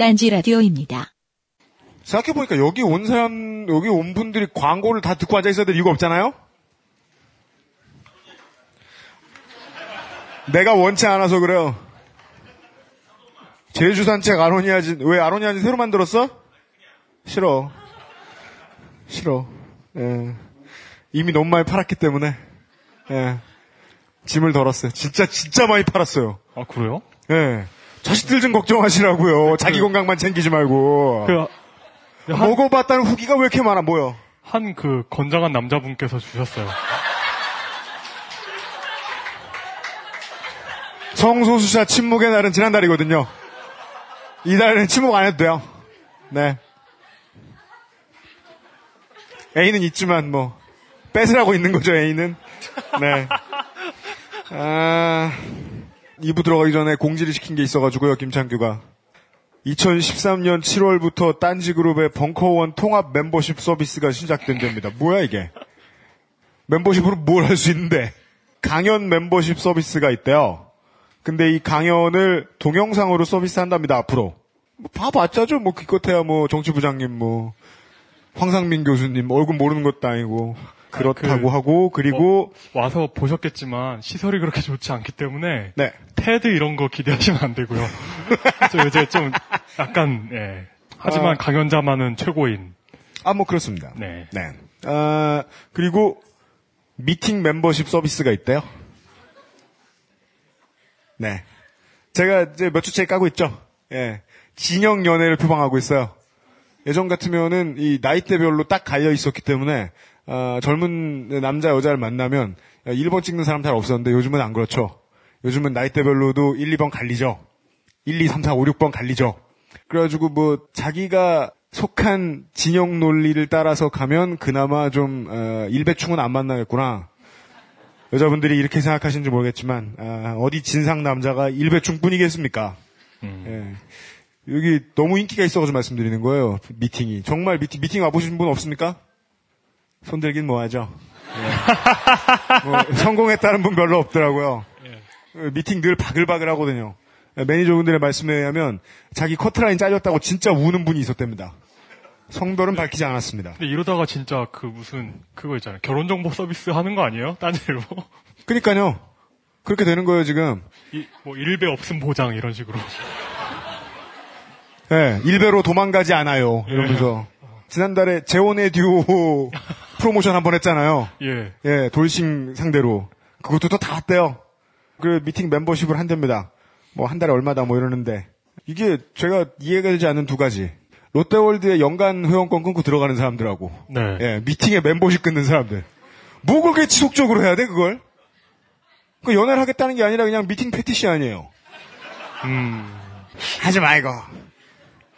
딴지 라디오입니다. 생각해보니까 여기 온 사람, 여기 온 분들이 광고를 다 듣고 앉아있어야 될 이유가 없잖아요? 내가 원치 않아서 그래요. 제주 산책 아로니아진, 왜 아로니아진 새로 만들었어? 싫어. 싫어. 예. 이미 너무 많이 팔았기 때문에, 예. 짐을 덜었어요. 진짜, 진짜 많이 팔았어요. 아, 그래요? 예. 자식들 좀 걱정하시라고요. 자기 건강만 챙기지 말고. 그, 한, 먹어봤다는 후기가 왜 이렇게 많아, 뭐요? 한그 건장한 남자분께서 주셨어요. 성소수자 침묵의 날은 지난달이거든요. 이달에는 침묵 안 해도 돼요. 네. A는 있지만 뭐 뺏으라고 있는 거죠 A는. 네. 아, 2부 들어가기 전에 공지를 시킨 게 있어가지고요 김창규가 2013년 7월부터 딴지그룹의 벙커원 통합 멤버십 서비스가 시작된답니다. 뭐야 이게? 멤버십으로 뭘 할 수 있는데? 강연 멤버십 서비스가 있대요. 근데 이 강연을 동영상으로 서비스한답니다, 앞으로. 뭐 봐봤자죠, 뭐, 기껏해야 뭐, 정치부장님, 뭐, 황상민 교수님, 얼굴 모르는 것도 아니고, 그렇다고 그, 하고, 그리고, 어, 와서 보셨겠지만 시설이 그렇게 좋지 않기 때문에 네. 테드 이런 거 기대하시면 안 되고요. 그래서 이제 좀 약간 예. 하지만 아. 강연자만은 최고인. 아, 뭐, 그렇습니다. 네. 네. 아, 그리고, 미팅 멤버십 서비스가 있대요. 네. 제가 이제 몇 주째 까고 있죠. 예. 진영 연애를 표방하고 있어요. 예전 같으면은 이 나이대별로 딱 갈려 있었기 때문에 어, 젊은 남자 여자를 만나면 1번 찍는 사람 잘 없었는데 요즘은 안 그렇죠. 요즘은 나이대별로도 1, 2번 갈리죠. 1, 2, 3, 4, 5, 6번 갈리죠. 그래가지고 뭐 자기가 속한 진영 논리를 따라서 가면 그나마 좀 어, 일배충은 안 만나겠구나. 여자분들이 이렇게 생각하시는지 모르겠지만 아, 어디 진상 남자가 일배충뿐이겠습니까? 예. 여기 너무 인기가 있어가지고 말씀드리는 거예요. 미팅이 정말 미팅 미팅 와보신 분 없습니까? 손들긴 뭐하죠. 예. 뭐, 성공했다는 분 별로 없더라고요. 어, 미팅 늘 바글바글 하거든요. 예, 매니저분들의 말씀에 의하면 자기 커트라인 잘렸다고 진짜 우는 분이 있었답니다. 성별은 밝히지 않았습니다. 근데 이러다가 진짜 그 무슨 그거 있잖아요. 결혼 정보 서비스 하는 거 아니에요? 딴지로. 그러니까요. 그렇게 되는 거예요 지금. 이, 뭐 일배 없음 보장 이런 식으로. 예, 일배로 도망가지 않아요. 이러면서. 지난달에 재혼의 듀오 프로모션 한 번 했잖아요. 예. 예, 돌싱 상대로. 그것도 또다 왔대요. 그 미팅 멤버십을 한답니다. 뭐 한 달에 얼마다 뭐 이러는데. 이게 제가 이해가 되지 않는 두 가지. 롯데월드의 연간 회원권 끊고 들어가는 사람들하고. 네. 예, 미팅에 멤버십 끊는 사람들. 뭐 그렇게 지속적으로 해야 돼, 그걸? 그 연애를 하겠다는 게 아니라 그냥 미팅 패티시 아니에요. 음. 하지 말고.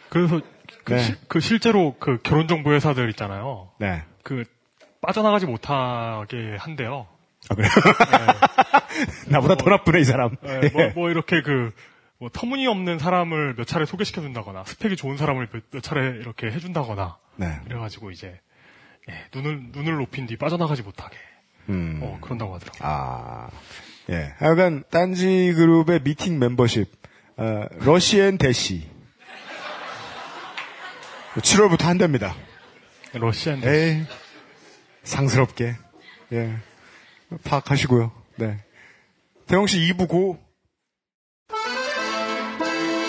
그래서 그, 네. 시- 그 실제로 그 결혼 정보 회사들 있잖아요. 네. 그 빠져나가지 못하게 한대요. 아, 그래요? 나보다 더 나쁘네, 이 사람. 예, 뭐, 예. 뭐 이렇게 그, 뭐 터무니없는 사람을 몇 차례 소개시켜준다거나, 스펙이 좋은 사람을 몇, 몇 차례 이렇게 해준다거나, 네. 그래가지고 이제, 예, 눈을, 눈을 높인 뒤 빠져나가지 못하게, 음. 어, 그런다고 하더라고요. 아, 예. 하여간, 딴지 그룹의 미팅 멤버십, 어, Rush and Dash. 7월부터 한답니다. Rush and 에이, 상스럽게. 예. 파악하시고요. 네. 대영 씨 2부 go.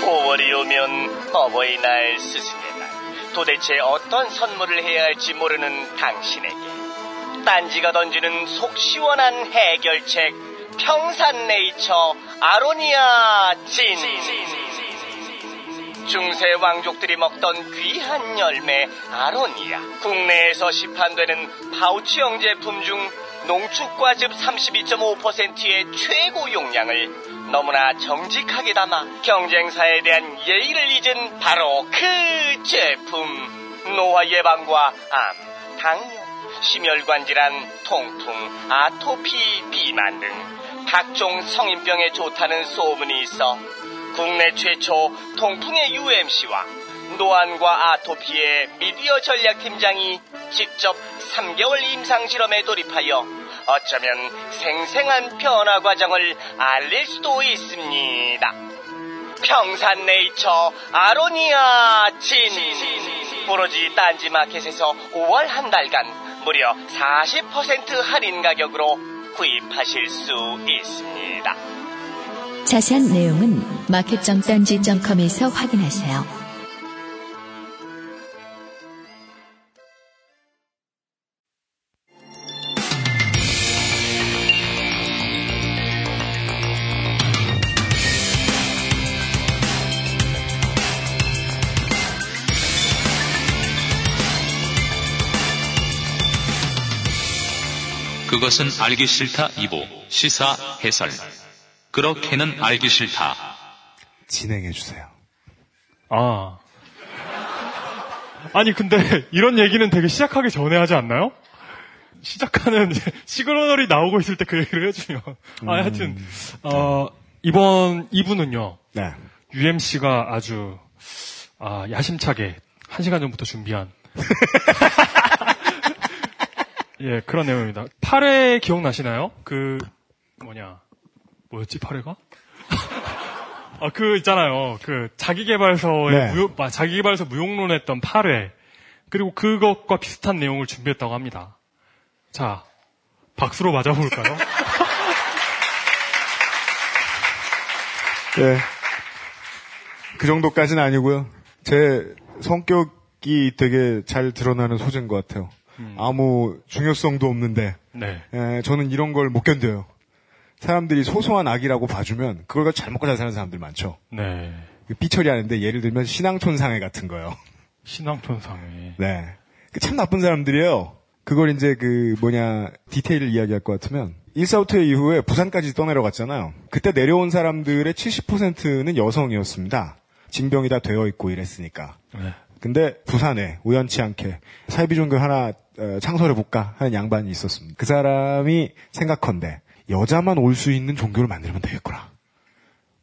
5월이 오면 어버이날, 스승의 날. 도대체 어떤 선물을 해야 할지 모르는 당신에게. 딴지가 던지는 속 시원한 해결책. 평산네이처 아로니아 진. 중세 왕족들이 먹던 귀한 열매 아로니아. 국내에서 시판되는 파우치형 제품 중 농축과즙 32.5%의 최고 용량을 너무나 정직하게 담아 경쟁사에 대한 예의를 잊은 바로 그 제품. 노화 예방과 암, 당뇨, 심혈관 질환, 통풍, 아토피, 비만 등 각종 성인병에 좋다는 소문이 있어 국내 최초 통풍의 UMC와 노안과 아토피의 미디어 전략팀장이 직접 3개월 임상실험에 돌입하여 어쩌면 생생한 변화 과정을 알릴 수도 있습니다. 평산네이처 아로니아 진 오로지 딴지마켓에서 5월 한 달간 무려 40% 할인 가격으로 구입하실 수 있습니다. 자세한 내용은 마켓.딴지.com에서 확인하세요. 그것은 알기 싫다 2부 시사 해설. 그렇게는 알기 싫다. 진행해 주세요. 아. 아니, 근데 이런 얘기는 되게 시작하기 전에 하지 않나요? 시작하는 시그널이 나오고 있을 때 그 얘기를 해주면. 아, 하여튼, 어, 이번 2부는요. 네. UMC가 아주, 아, 야심차게 1시간 전부터 준비한. 예, 그런 내용입니다. 8회 기억나시나요? 그, 뭐냐. 뭐였지, 8회가? 아, 그, 있잖아요. 그, 자기개발서의 네. 무용, 아, 자기개발서 무용론했던 8회. 그리고 그것과 비슷한 내용을 준비했다고 합니다. 자, 박수로 맞아볼까요? 네. 그 정도까지는 아니고요. 제 성격이 되게 잘 드러나는 소재인 것 같아요. 아무 중요성도 없는데 네. 에, 저는 이런 걸 못 견뎌요. 사람들이 소소한 악이라고 봐주면 그걸 잘 먹고 잘 사는 사람들 많죠. 네. 삐처리 하는데 예를 들면 신앙촌상회 같은 거요. 신앙촌상회. 네. 그참 나쁜 사람들이에요. 그걸 이제 그 뭐냐 디테일을 이야기할 것 같으면 1사후퇴 이후에 부산까지 떠내려 갔잖아요. 그때 내려온 사람들의 70%는 여성이었습니다. 징병이 다 되어 있고 이랬으니까. 네. 근데 부산에 우연치 않게 사이비 종교 하나 어, 창설해 볼까 하는 양반이 있었습니다. 그 사람이 생각컨대 여자만 올 수 있는 종교를 만들면 되겠구나.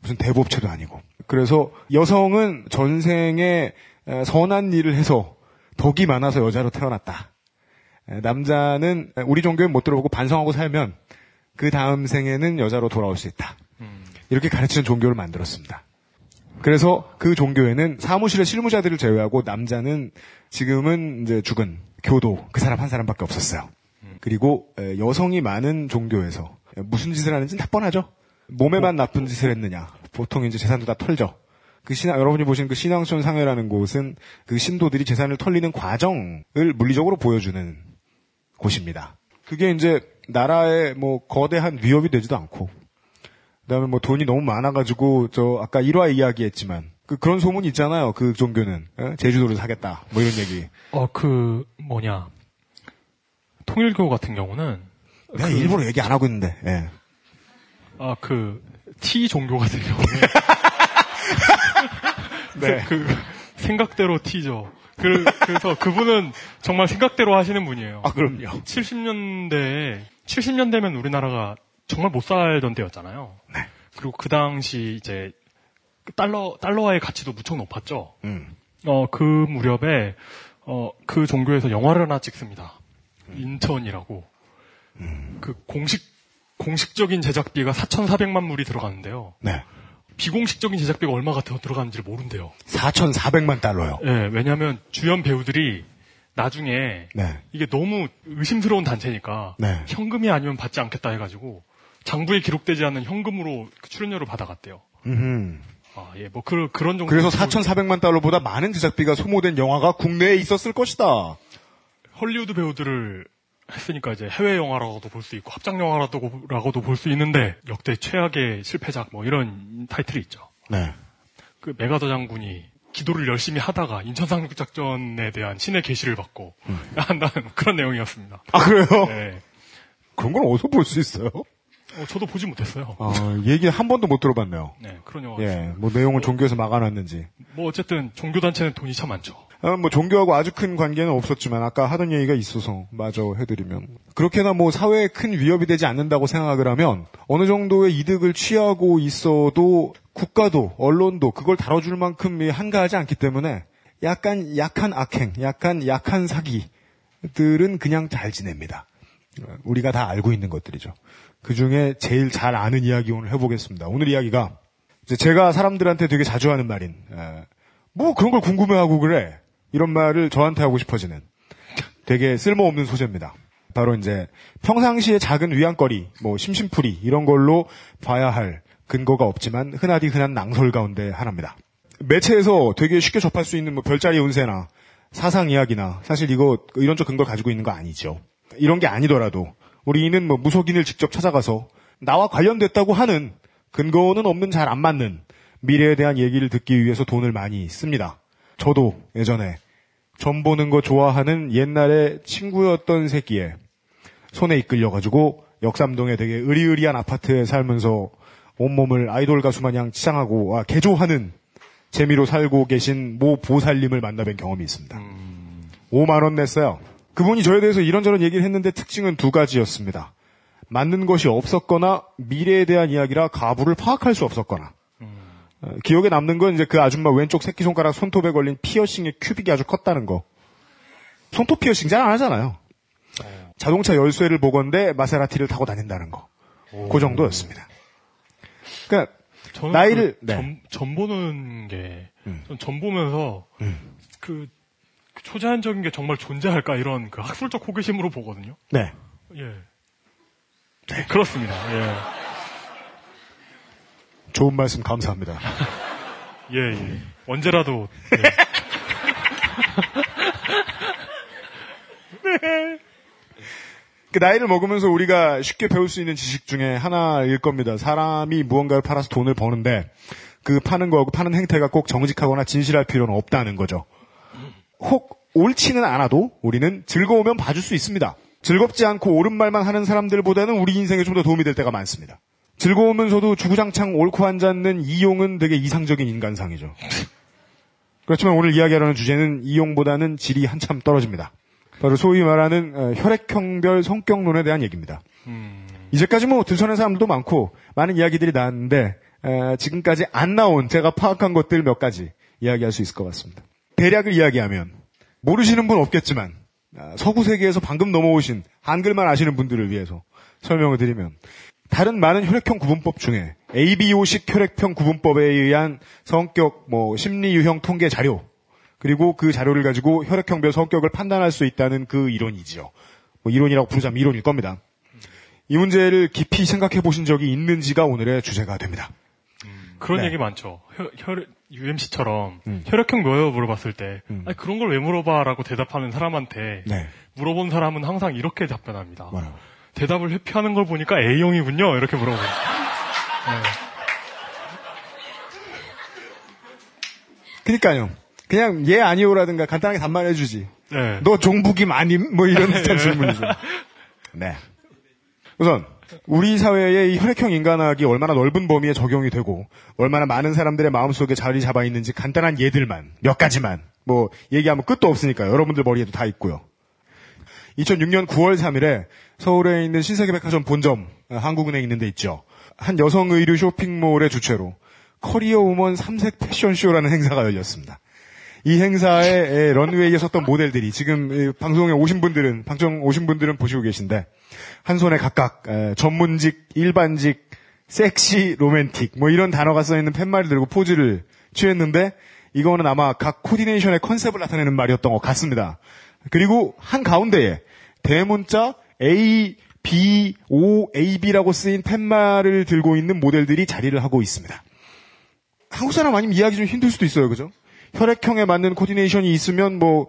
무슨 대법체도 아니고. 그래서 여성은 전생에 에, 선한 일을 해서 덕이 많아서 여자로 태어났다. 에, 남자는 우리 종교에 못 들어보고 반성하고 살면 그 다음 생에는 여자로 돌아올 수 있다. 이렇게 가르치는 종교를 만들었습니다. 그래서 그 종교에는 사무실의 실무자들을 제외하고 남자는 지금은 이제 죽은 교도 그 사람 한 사람밖에 없었어요. 그리고 에, 여성이 많은 종교에서 무슨 짓을 하는지 다 뻔하죠. 몸에만 나쁜 짓을 했느냐. 보통 이제 재산도 다 털죠. 그 신앙 여러분이 보신 그 신앙촌 상회라는 곳은 그 신도들이 재산을 털리는 과정을 물리적으로 보여주는 곳입니다. 그게 이제 나라의 뭐 거대한 위협이 되지도 않고 그 다음에 뭐 돈이 너무 많아가지고 저 아까 1화 이야기했지만 그 그런 소문이 있잖아요. 그 종교는 어? 제주도를 사겠다 뭐 이런 얘기. 어, 그, 뭐냐. 통일교 같은 경우는, 내가 일부러 얘기 안 하고 있는데. 예. 아, 그, T 종교 같은 경우는. 네. 그, 생각대로 T죠. 그, 그래서 그분은 정말 생각대로 하시는 분이에요. 아 그럼요. 70년대에, 70년대면 우리나라가 정말 못 살던 때였잖아요. 네. 그리고 그 당시 이제, 그 달러, 달러화의 가치도 무척 높았죠. 음. 어, 그 무렵에, 어, 그 종교에서 영화를 하나 찍습니다. 인천이라고. 그 공식, 공식적인 제작비가 4,400만 불이 들어가는데요. 네. 비공식적인 제작비가 얼마가 더 들어가는지를 모른대요. 4,400만 달러요. 예, 왜냐면 주연 배우들이 나중에 네. 이게 너무 의심스러운 단체니까 네. 현금이 아니면 받지 않겠다 해가지고 장부에 기록되지 않는 현금으로 그 출연료를 받아갔대요. 음흠. 아, 예, 뭐 그, 그런 정도. 그래서 4,400만 달러보다 많은 제작비가 소모된 영화가 국내에 있었을 것이다. 헐리우드 배우들을 했으니까 이제 해외 영화라고도 볼 수 있고 합작 영화라고도 볼 수 있는데 역대 최악의 실패작 뭐 이런 타이틀이 있죠. 네. 그 메가더 장군이 기도를 열심히 하다가 인천 상륙 작전에 대한 신의 계시를 받고 한다는 그런 내용이었습니다. 아 그래요? 네. 그런 걸 어디서 볼 수 있어요? 어, 저도 보지 못했어요. 아, 얘기 한 번도 못 들어봤네요. 네, 그런 영화. 예, 뭐 내용을 종교에서 막아놨는지. 뭐 어쨌든 종교 단체는 돈이 참 많죠. 아, 뭐 종교하고 아주 큰 관계는 없었지만 아까 하던 얘기가 있어서 마저 해드리면 그렇게나 뭐 사회에 큰 위협이 되지 않는다고 생각을 하면 어느 정도의 이득을 취하고 있어도 국가도 언론도 그걸 다뤄줄 만큼 한가하지 않기 때문에 약간 약한 악행, 약간 약한 사기들은 그냥 잘 지냅니다. 우리가 다 알고 있는 것들이죠. 그 중에 제일 잘 아는 이야기 오늘 해보겠습니다. 오늘 이야기가 제가 사람들한테 되게 자주 하는 말인 에, 뭐 그런 걸 궁금해하고 그래 이런 말을 저한테 하고 싶어지는 되게 쓸모없는 소재입니다. 바로 이제 평상시에 작은 위안거리, 뭐 심심풀이 이런 걸로 봐야 할 근거가 없지만 흔하디 흔한 낭설 가운데 하나입니다. 매체에서 되게 쉽게 접할 수 있는 뭐 별자리 운세나 사상 이야기나 사실 이거 이런저런 근거 가지고 있는 거 아니죠. 이런 게 아니더라도 우리는 뭐 무속인을 직접 찾아가서 나와 관련됐다고 하는 근거는 없는 잘 안 맞는 미래에 대한 얘기를 듣기 위해서 돈을 많이 씁니다. 저도 예전에 점 보는 거 좋아하는 옛날에 친구였던 새끼에 손에 이끌려가지고 역삼동에 되게 의리의리한 아파트에 살면서 온몸을 아이돌 가수 마냥 치장하고 아, 개조하는 재미로 살고 계신 모 보살님을 만나뵌 경험이 있습니다. 5만 원 냈어요. 그분이 저에 대해서 이런저런 얘기를 했는데 특징은 두 가지였습니다. 맞는 것이 없었거나 미래에 대한 이야기라 가부를 파악할 수 없었거나 어, 기억에 남는 건 이제 그 아줌마 왼쪽 새끼손가락 손톱에 걸린 피어싱의 큐빅이 아주 컸다는 거. 손톱 피어싱 잘 안 하잖아요. 자동차 열쇠를 보건데 마세라티를 타고 다닌다는 거. 그 정도였습니다. 그러니까 나이를- 그 네. 점, 점 보는 게, 음. 보면서, 그, 그 초자연적인 게 정말 존재할까 이런 그 학술적 호기심으로 보거든요. 네. 예. 그렇습니다. 예. 좋은 말씀 감사합니다. 예, 예. 언제라도. 예. 그 나이를 먹으면서 우리가 쉽게 배울 수 있는 지식 중에 하나일 겁니다. 사람이 무언가를 팔아서 돈을 버는데 그 파는 거하고 파는 행태가 꼭 정직하거나 진실할 필요는 없다는 거죠. 혹 옳지는 않아도 우리는 즐거우면 봐줄 수 있습니다. 즐겁지 않고 옳은 말만 하는 사람들보다는 우리 인생에 좀 더 도움이 될 때가 많습니다. 즐거우면서도 주구장창 옳고 앉았는 이용은 되게 이상적인 인간상이죠. 그렇지만 오늘 이야기하려는 주제는 이용보다는 질이 한참 떨어집니다. 바로 소위 말하는 어, 혈액형별 성격론에 대한 얘기입니다. 이제까지 뭐 들춰낸 사람들도 많고 많은 이야기들이 나왔는데 에, 지금까지 안 나온 제가 파악한 것들 몇 가지 이야기할 수 있을 것 같습니다. 대략을 이야기하면 모르시는 분 없겠지만 아, 서구 세계에서 방금 넘어오신 한글만 아시는 분들을 위해서 설명을 드리면 다른 많은 혈액형 구분법 중에 ABO식 혈액형 구분법에 의한 성격 뭐 심리 유형 통계 자료 그리고 그 자료를 가지고 혈액형별 성격을 판단할 수 있다는 그 이론이지요. 뭐 이론이라고 부르자면 이론일 겁니다. 이 문제를 깊이 생각해 보신 적이 있는지가 오늘의 주제가 됩니다. 그런 네. 얘기 많죠. 혈, 혈, UMC처럼 음. 혈액형 뭐예요? 물어봤을 때, 음. 아니, 그런 걸 왜 물어봐라고 대답하는 사람한테 네. 물어본 사람은 항상 이렇게 답변합니다. 뭐라고? 대답을 회피하는 걸 보니까 A형이군요. 이렇게 물어보요. 그니까요. 그냥 예 아니오라든가 간단하게 답만 해주지. 네. 너 종북임 아님? 뭐 이런 듯한 질문이죠. 네. 우선 우리 사회의 이 혈액형 인간학이 얼마나 넓은 범위에 적용이 되고 얼마나 많은 사람들의 마음속에 자리 잡아 있는지 간단한 예들만 몇 가지만 뭐 얘기하면 끝도 없으니까요. 여러분들 머리에도 다 있고요. 2006년 9월 3일에 서울에 있는 신세계백화점 본점 어, 한국은행 있는 데 있죠. 한 여성 의류 쇼핑몰의 주최로 커리어 우먼 삼색 패션쇼라는 행사가 열렸습니다. 이 행사에 에, 런웨이에 섰던 모델들이 지금 이 방송에 오신 분들은 방송 오신 분들은 보시고 계신데 한 손에 각각 에, 전문직, 일반직, 섹시, 로맨틱 뭐 이런 단어가 써 있는 팻말을 들고 포즈를 취했는데 이거는 아마 각 코디네이션의 컨셉을 나타내는 말이었던 것 같습니다. 그리고 한 가운데에 대문자 A, B, O, A, B라고 쓰인 팻말을 들고 있는 모델들이 자리를 하고 있습니다. 한국 사람 아니면 이해하기 좀 힘들 수도 있어요, 그죠? 혈액형에 맞는 코디네이션이 있으면 뭐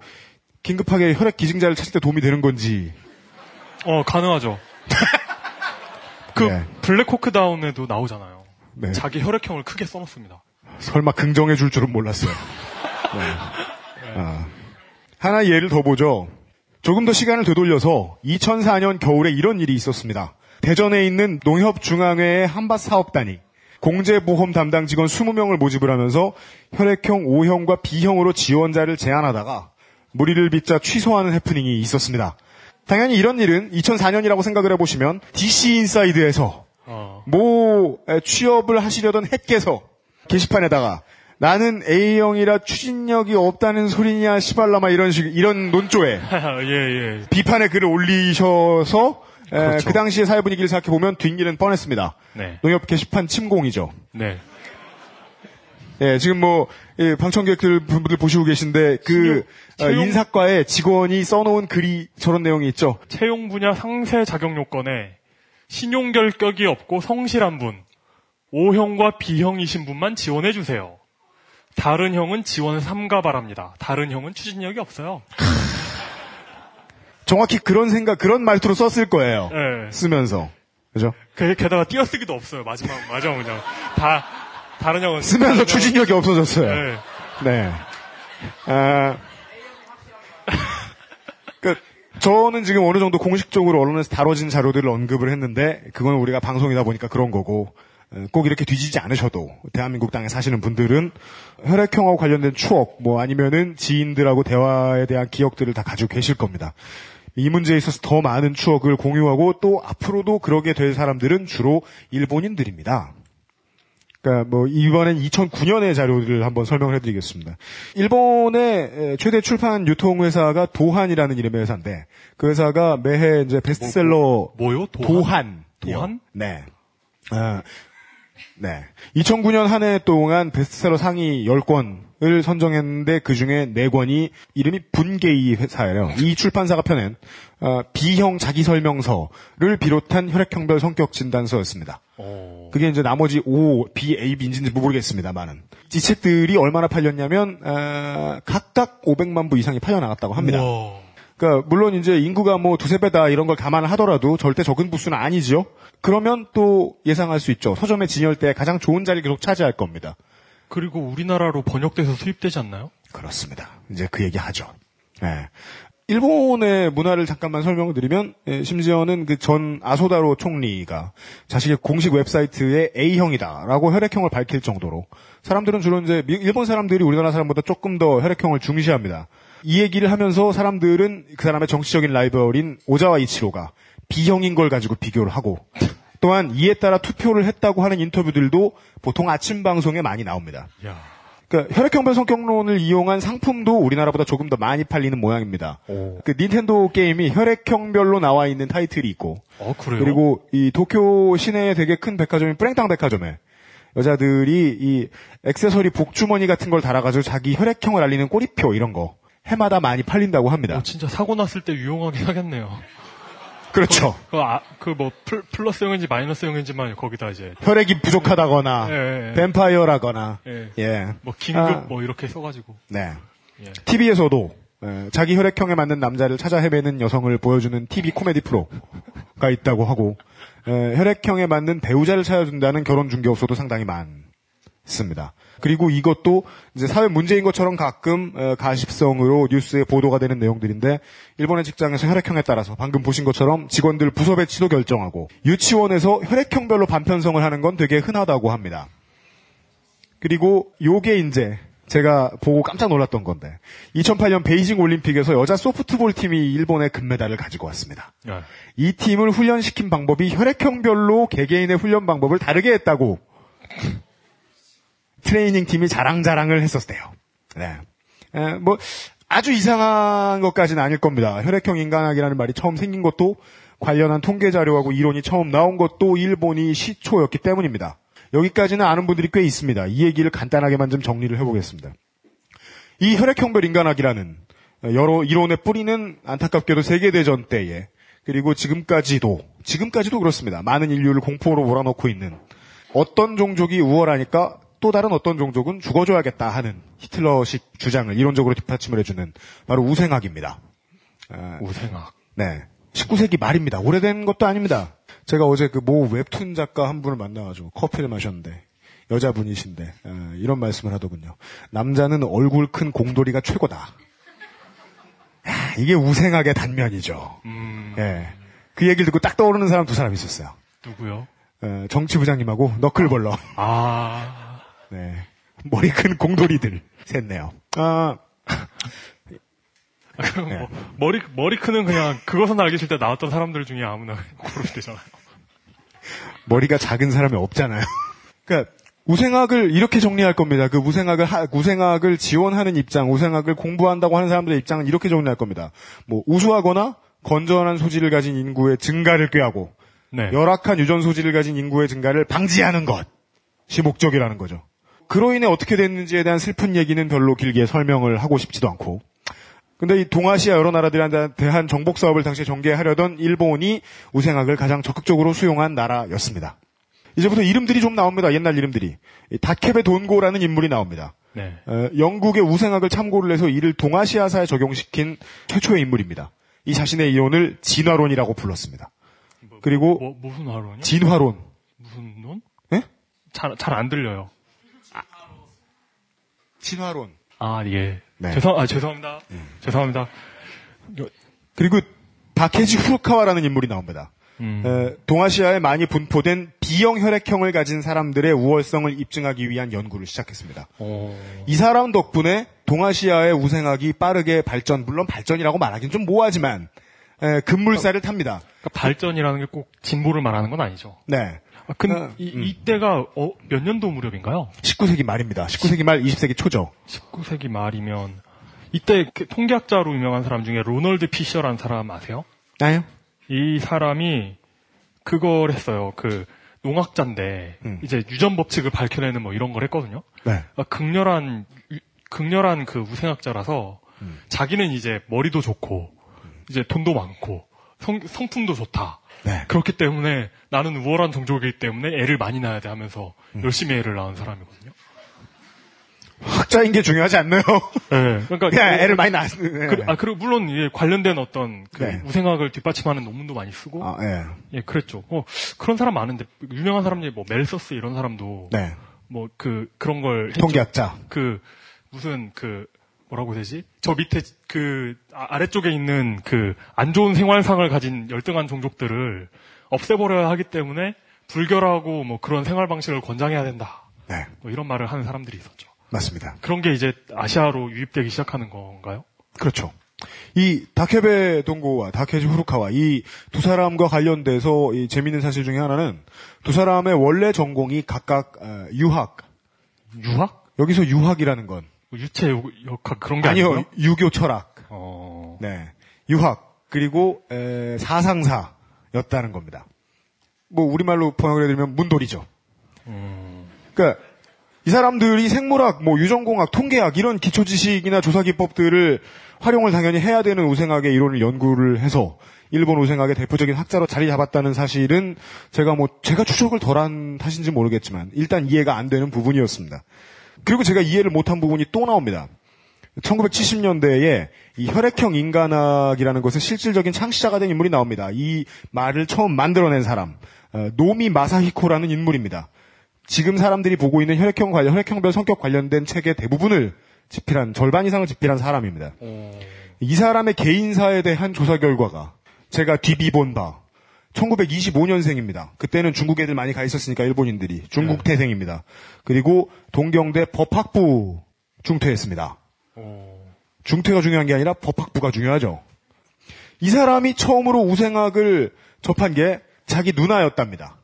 긴급하게 혈액 기증자를 찾을 때 도움이 되는 건지. 어, 가능하죠. 그 네. 블랙호크 다운에도 나오잖아요. 네. 자기 혈액형을 크게 써놓습니다. 설마 긍정해 줄 줄은 몰랐어요. 네. 아. 하나 예를 더 보죠. 조금 더 시간을 되돌려서 2004년 겨울에 이런 일이 있었습니다. 대전에 있는 농협중앙회의 한밭 사업단이 공제보험 담당 직원 20명을 모집을 하면서 혈액형 O형과 B형으로 지원자를 제한하다가 물의를 빚자 취소하는 해프닝이 있었습니다. 당연히 이런 일은 2004년이라고 생각을 해보시면 DC 인사이드에서 어, 모 에, 취업을 하시려던 햇께서 게시판에다가 나는 A형이라 추진력이 없다는 소리냐 시발라마 이런 식 이런 논조에 예, 예. 비판의 글을 올리셔서 에, 그렇죠. 그 당시의 사회 분위기를 생각해 보면 뒷일은 뻔했습니다. 네. 농협 게시판 침공이죠. 네. 예, 지금 뭐, 예, 방청객들 분들 보시고 계신데, 그, 어, 채용- 인사과에 직원이 써놓은 글이 저런 내용이 있죠. 채용 분야 상세 자격 요건에 신용 결격이 없고 성실한 분, O형과 B형이신 분만 지원해 주세요. 다른 형은 지원 삼가 바랍니다. 다른 형은 추진력이 없어요. 정확히 그런 생각, 그런 말투로 썼을 거예요. 예. 쓰면서. 그죠? 그- 게다가 띄어쓰기도 없어요. 마지막 마지막 문장. 다 다른 형은 쓰면서 다른 형은- 추진력이 없어졌어요. 예. 네. 아, 그, 저는 지금 어느 정도 공식적으로 언론에서 다뤄진 자료들을 언급을 했는데, 그건 우리가 방송이다 보니까 그런 거고, 어, 꼭 이렇게 뒤지지 않으셔도, 대한민국 땅에 사시는 분들은 혈액형하고 관련된 추억, 뭐 아니면은 지인들하고 대화에 대한 기억들을 다 가지고 계실 겁니다. 이 문제에 있어서 더 많은 추억을 공유하고 또 앞으로도 그러게 될 사람들은 주로 일본인들입니다. 그러니까 뭐 이번엔 2009년의 자료를 한번 설명을 해드리겠습니다. 일본의 에, 최대 출판 유통 회사가 도한이라는 이름의 회사인데 그 회사가 매해 이제 베스트셀러 뭐 요? 도한? 도한 도한? 네. 아, 네. 2009년 한 해 동안 베스트셀러 상위 10권을 선정했는데 그 중에 4권이 이름이 분계이 회사예요. 이 출판사가 펴낸 어, B형 자기설명서를 비롯한 혈액형별 성격 진단서였습니다. 어. 그게 이제 나머지 O, B, A, B인지는 모르겠습니다만은 이 책들이 얼마나 팔렸냐면 어, 각각 500만 부 이상이 팔려 나갔다고 합니다. 우와. 그러니까 물론 이제 인구가 뭐 두세 배다 이런 걸 감안을 하더라도 절대 적은 부수는 아니죠. 그러면 또 예상할 수 있죠. 서점의 진열대에 가장 좋은 자리를 계속 차지할 겁니다. 그리고 우리나라로 번역돼서 수입되지 않나요? 그렇습니다. 이제 그 얘기 하죠. 예. 일본의 문화를 잠깐만 설명을 드리면 예, 심지어는 그 전 아소다로 총리가 자신의 공식 웹사이트에 A형이다라고 혈액형을 밝힐 정도로 사람들은 주로 이제 미- 일본 사람들이 우리나라 사람보다 조금 더 혈액형을 중시합니다. 이 얘기를 하면서 사람들은 그 사람의 정치적인 라이벌인 오자와 이치로가 B형인 걸 가지고 비교를 하고 또한 이에 따라 투표를 했다고 하는 인터뷰들도 보통 아침 방송에 많이 나옵니다. 야. 그러니까 혈액형별 성격론을 이용한 상품도 우리나라보다 조금 더 많이 팔리는 모양입니다. 그 닌텐도 게임이 혈액형별로 나와 있는 타이틀이 있고 어 그래요? 그리고 이 도쿄 시내에 되게 큰 백화점인 뿌랭땅 백화점에 여자들이 이 액세서리 복주머니 같은 걸 달아가지고 자기 혈액형을 알리는 꼬리표 이런 거 해마다 많이 팔린다고 합니다. 어, 진짜 사고 났을 때 유용하긴 하겠네요. 그렇죠. 그뭐 플러스형인지 마이너스형인지만 거기다 이제 혈액이 부족하다거나 예, 예, 예. 뱀파이어라거나 예. 예. 뭐 긴급 아. 뭐 이렇게 써가지고 네. 예. TV에서도 예, 자기 혈액형에 맞는 남자를 찾아 헤매는 여성을 보여주는 TV 코미디 프로가 있다고 하고 예, 혈액형에 맞는 배우자를 찾아준다는 결혼 중개업소도 상당히 많습니다. 그리고 이것도 이제 사회 문제인 것처럼 가끔 어, 가십성으로 뉴스에 보도가 되는 내용들인데 일본의 직장에서 혈액형에 따라서 방금 보신 것처럼 직원들 부서 배치도 결정하고 유치원에서 혈액형별로 반편성을 하는 건 되게 흔하다고 합니다. 그리고 요게 이제 제가 보고 깜짝 놀랐던 건데 2008년 베이징 올림픽에서 여자 소프트볼 팀이 일본의 금메달을 가지고 왔습니다. 예. 이 팀을 훈련시킨 방법이 혈액형별로 개개인의 훈련 방법을 다르게 했다고 트레이닝 팀이 자랑자랑을 했었대요. 네. 에, 뭐 아주 이상한 것까지는 아닐 겁니다. 혈액형 인간학이라는 말이 처음 생긴 것도 관련한 통계 자료하고 이론이 처음 나온 것도 일본이 시초였기 때문입니다. 여기까지는 아는 분들이 꽤 있습니다. 이 얘기를 간단하게만 좀 정리를 해보겠습니다. 이 혈액형별 인간학이라는 여러 이론의 뿌리는 안타깝게도 세계대전 때에 그리고 지금까지도 지금까지도 그렇습니다. 많은 인류를 공포로 몰아넣고 있는 어떤 종족이 우월하니까 또 다른 어떤 종족은 죽어줘야겠다 하는 히틀러식 주장을 이론적으로 뒷받침을 해주는 바로 우생학입니다. 아, 우생학. 네. 19세기 말입니다. 오래된 것도 아닙니다. 제가 어제 그 모 웹툰 작가 한 분을 만나가지고 커피를 마셨는데 여자분이신데 어, 이런 말씀을 하더군요. 남자는 얼굴 큰 공돌이가 최고다. 야, 이게 우생학의 단면이죠. 음, 예. 그 얘기를 듣고 딱 떠오르는 사람 두 사람 있었어요. 누구요? 어, 정치부장님하고 너클볼러. 아, 네. 머리 큰 공돌이들 셋네요. 아, 그럼 네. 뭐, 머리 머리 크는 그냥 그것은 알기 싫다 나왔던 사람들 중에 아무나 고르면 되잖아요. 머리가 작은 사람이 없잖아요. 그러니까 우생학을 이렇게 정리할 겁니다. 그 우생학을 하- 우생학을 지원하는 입장, 우생학을 공부한다고 하는 사람들의 입장은 이렇게 정리할 겁니다. 뭐 우수하거나 건전한 소질을 가진 인구의 증가를 꾀하고 네. 열악한 유전 소질을 가진 인구의 증가를 방지하는 것이 목적이라는 거죠. 그로 인해 어떻게 됐는지에 대한 슬픈 얘기는 별로 길게 설명을 하고 싶지도 않고. 근데 이 동아시아 여러 나라들에 대한 정복 사업을 당시에 전개하려던 일본이 우생학을 가장 적극적으로 수용한 나라였습니다. 이제부터 이름들이 좀 나옵니다. 옛날 이름들이. 이 다케베 돈고라는 인물이 나옵니다. 네. 어, 영국의 우생학을 참고를 해서 이를 동아시아사에 적용시킨 최초의 인물입니다. 이 자신의 이론을 진화론이라고 불렀습니다. 그리고 뭐, 무슨 화론이요? 진화론. 무슨 론? 예? 잘, 잘 안 들려요. 진화론. 아, 예. 네. 죄송, 아, 죄송합니다. 죄송합니다. 그리고 다케지 후르카와라는 인물이 나옵니다. 음. 에, 동아시아에 많이 분포된 B형 혈액형을 가진 사람들의 우월성을 입증하기 위한 연구를 시작했습니다. 어, 이 사람 덕분에 동아시아의 우생학이 빠르게 발전, 물론 발전이라고 말하기는 좀 모호하지만 에, 급물살을 탑니다. 그러니까 발전이라는 게 꼭 진보를 말하는 건 아니죠. 네. 아, 어, 이, 음. 이 때가 어, 몇 년도 무렵인가요? 19세기 말입니다. 19세기 말, 20세기 초죠. 19세기 말이면 이때 그 통계학자로 유명한 사람 중에 로널드 피셔라는 사람 아세요? 나요? 이 사람이 그걸 했어요. 그 농학자인데 음. 이제 유전 법칙을 밝혀내는 뭐 이런 걸 했거든요. 네. 아, 극렬한 유- 극렬한 그 우생학자라서 음. 자기는 이제 머리도 좋고 이제 돈도 많고 성, 성품도 좋다. 네. 그렇기 때문에 나는 우월한 종족이기 때문에 애를 많이 낳아야 돼 하면서 음. 열심히 애를 낳은 사람이거든요. 학자인 게 중요하지 않나요? 네. 그러니까 그냥 애를 많이 낳았는. 그, 아, 그리고 물론 이게 관련된 어떤 그 네. 우생학을 뒷받침하는 논문도 많이 쓰고 아, 예. 예, 그랬죠. 어, 그런 사람 많은데 유명한 사람 중에 뭐 멜서스 이런 사람도 네. 뭐 그 그런 걸. 통계학자. 그 무슨 그 뭐라고 되지? 저 밑에 그 아- 아래쪽에 있는 그 안 좋은 생활상을 가진 열등한 종족들을 없애버려야 하기 때문에 불결하고 뭐 그런 생활 방식을 권장해야 된다. 네. 뭐 이런 말을 하는 사람들이 있었죠. 맞습니다. 그런 게 이제 아시아로 유입되기 시작하는 건가요? 그렇죠. 이 다케베 동고와 다케지 후루카와 이 두 사람과 관련돼서 이 재미있는 사실 중에 하나는 두 사람의 원래 전공이 각각 어, 유학. 유학? 여기서 유학이라는 건뭐 유체 요- 역학 그런 게 아니요 아니고요? 유교 철학. 어, 네. 유학 그리고 에, 사상사였다는 겁니다. 뭐 우리말로 번역을 해드리면 문돌이죠. 그러니까 이 사람들이 생물학, 뭐 유전공학, 통계학 이런 기초 지식이나 조사 기법들을 활용을 당연히 해야 되는 우생학의 이론을 연구를 해서 일본 우생학의 대표적인 학자로 자리 잡았다는 사실은 제가 뭐 제가 추적을 덜한 탓인지 모르겠지만 일단 이해가 안 되는 부분이었습니다. 그리고 제가 이해를 못한 부분이 또 나옵니다. 1970년대에 이 혈액형 인간학이라는 것은 실질적인 창시자가 된 인물이 나옵니다. 이 말을 처음 만들어낸 사람, 어, 노미 마사히코라는 인물입니다. 지금 사람들이 보고 있는 혈액형 관련, 혈액형별 성격 관련된 책의 대부분을 집필한, 절반 이상을 집필한 사람입니다. 이 사람의 개인사에 대한 조사 결과가 제가 뒤비본 바, 1925년생입니다. 그때는 중국 애들 많이 가 있었으니까 일본인들이. 중국 태생입니다. 그리고 동경대 법학부 중퇴했습니다. 중퇴가 중요한 게 아니라 법학부가 중요하죠. 이 사람이 처음으로 우생학을 접한 게 자기 누나였답니다.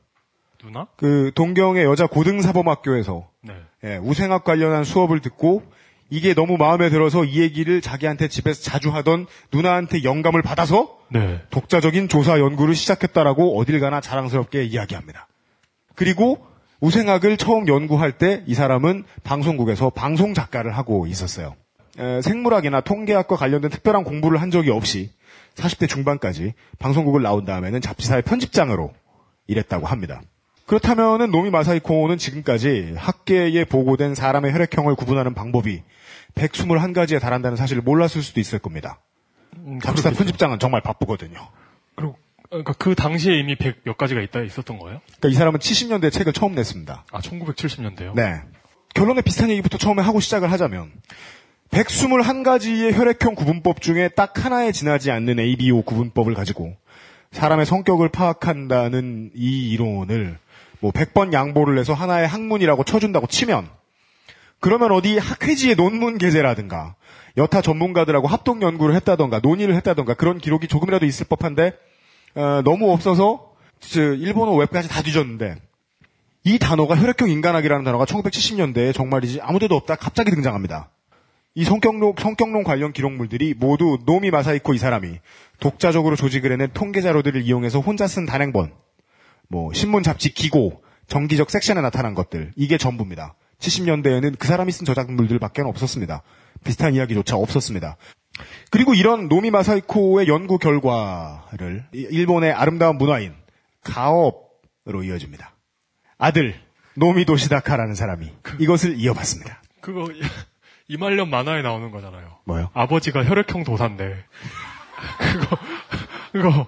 누나? 그 동경의 여자 고등사범학교에서 네. 예, 우생학 관련한 수업을 듣고 이게 너무 마음에 들어서 이 얘기를 자기한테 집에서 자주 하던 누나한테 영감을 받아서 네. 독자적인 조사 연구를 시작했다라고 어딜 가나 자랑스럽게 이야기합니다. 그리고 우생학을 처음 연구할 때 이 사람은 방송국에서 방송 작가를 하고 있었어요. 에, 생물학이나 통계학과 관련된 특별한 공부를 한 적이 없이 40대 중반까지 방송국을 나온 다음에는 잡지사의 편집장으로 일했다고 합니다. 그렇다면은 노미 마사이코는 지금까지 학계에 보고된 사람의 혈액형을 구분하는 방법이 121가지에 달한다는 사실을 몰랐을 수도 있을 겁니다. 음, 잡지사 그렇겠죠. 편집장은 정말 바쁘거든요. 그리고 그러니까 그 당시에 이미 100 몇 가지가 있다 있었던 거예요? 그러니까 이 사람은 70년대 책을 처음 냈습니다. 아, 1970년대요? 네. 결론에 비슷한 얘기부터 처음에 하고 시작을 하자면 121가지의 혈액형 구분법 중에 딱 하나에 지나지 않는 ABO 구분법을 가지고 사람의 성격을 파악한다는 이 이론을 뭐 100번 양보를 해서 하나의 학문이라고 쳐준다고 치면 그러면 어디 학회지의 논문 게재라든가 여타 전문가들하고 합동 연구를 했다던가 논의를 했다던가 그런 기록이 조금이라도 있을 법한데 어, 너무 없어서 저 일본어 웹까지 다 뒤졌는데 이 단어가 혈액형 인간학이라는 단어가 1970년대에 정말이지 아무데도 없다가 갑자기 등장합니다. 이 성격론, 성격론 관련 기록물들이 모두 노미 마사히코 이 사람이 독자적으로 조직을 해낸 통계 자료들을 이용해서 혼자 쓴 단행본, 뭐 신문 잡지 기고, 정기적 섹션에 나타난 것들 이게 전부입니다. 70년대에는 그 사람이 쓴 저작물들밖에 없었습니다. 비슷한 이야기조차 없었습니다. 그리고 이런 노미 마사이코의 연구 결과를 이- 일본의 아름다운 문화인 가업으로 이어집니다. 아들 노미 도시다카라는 사람이 이것을 이어받습니다. 그거 이말년 만화에 나오는 거잖아요. 뭐요? 아버지가 혈액형 도사인데 그거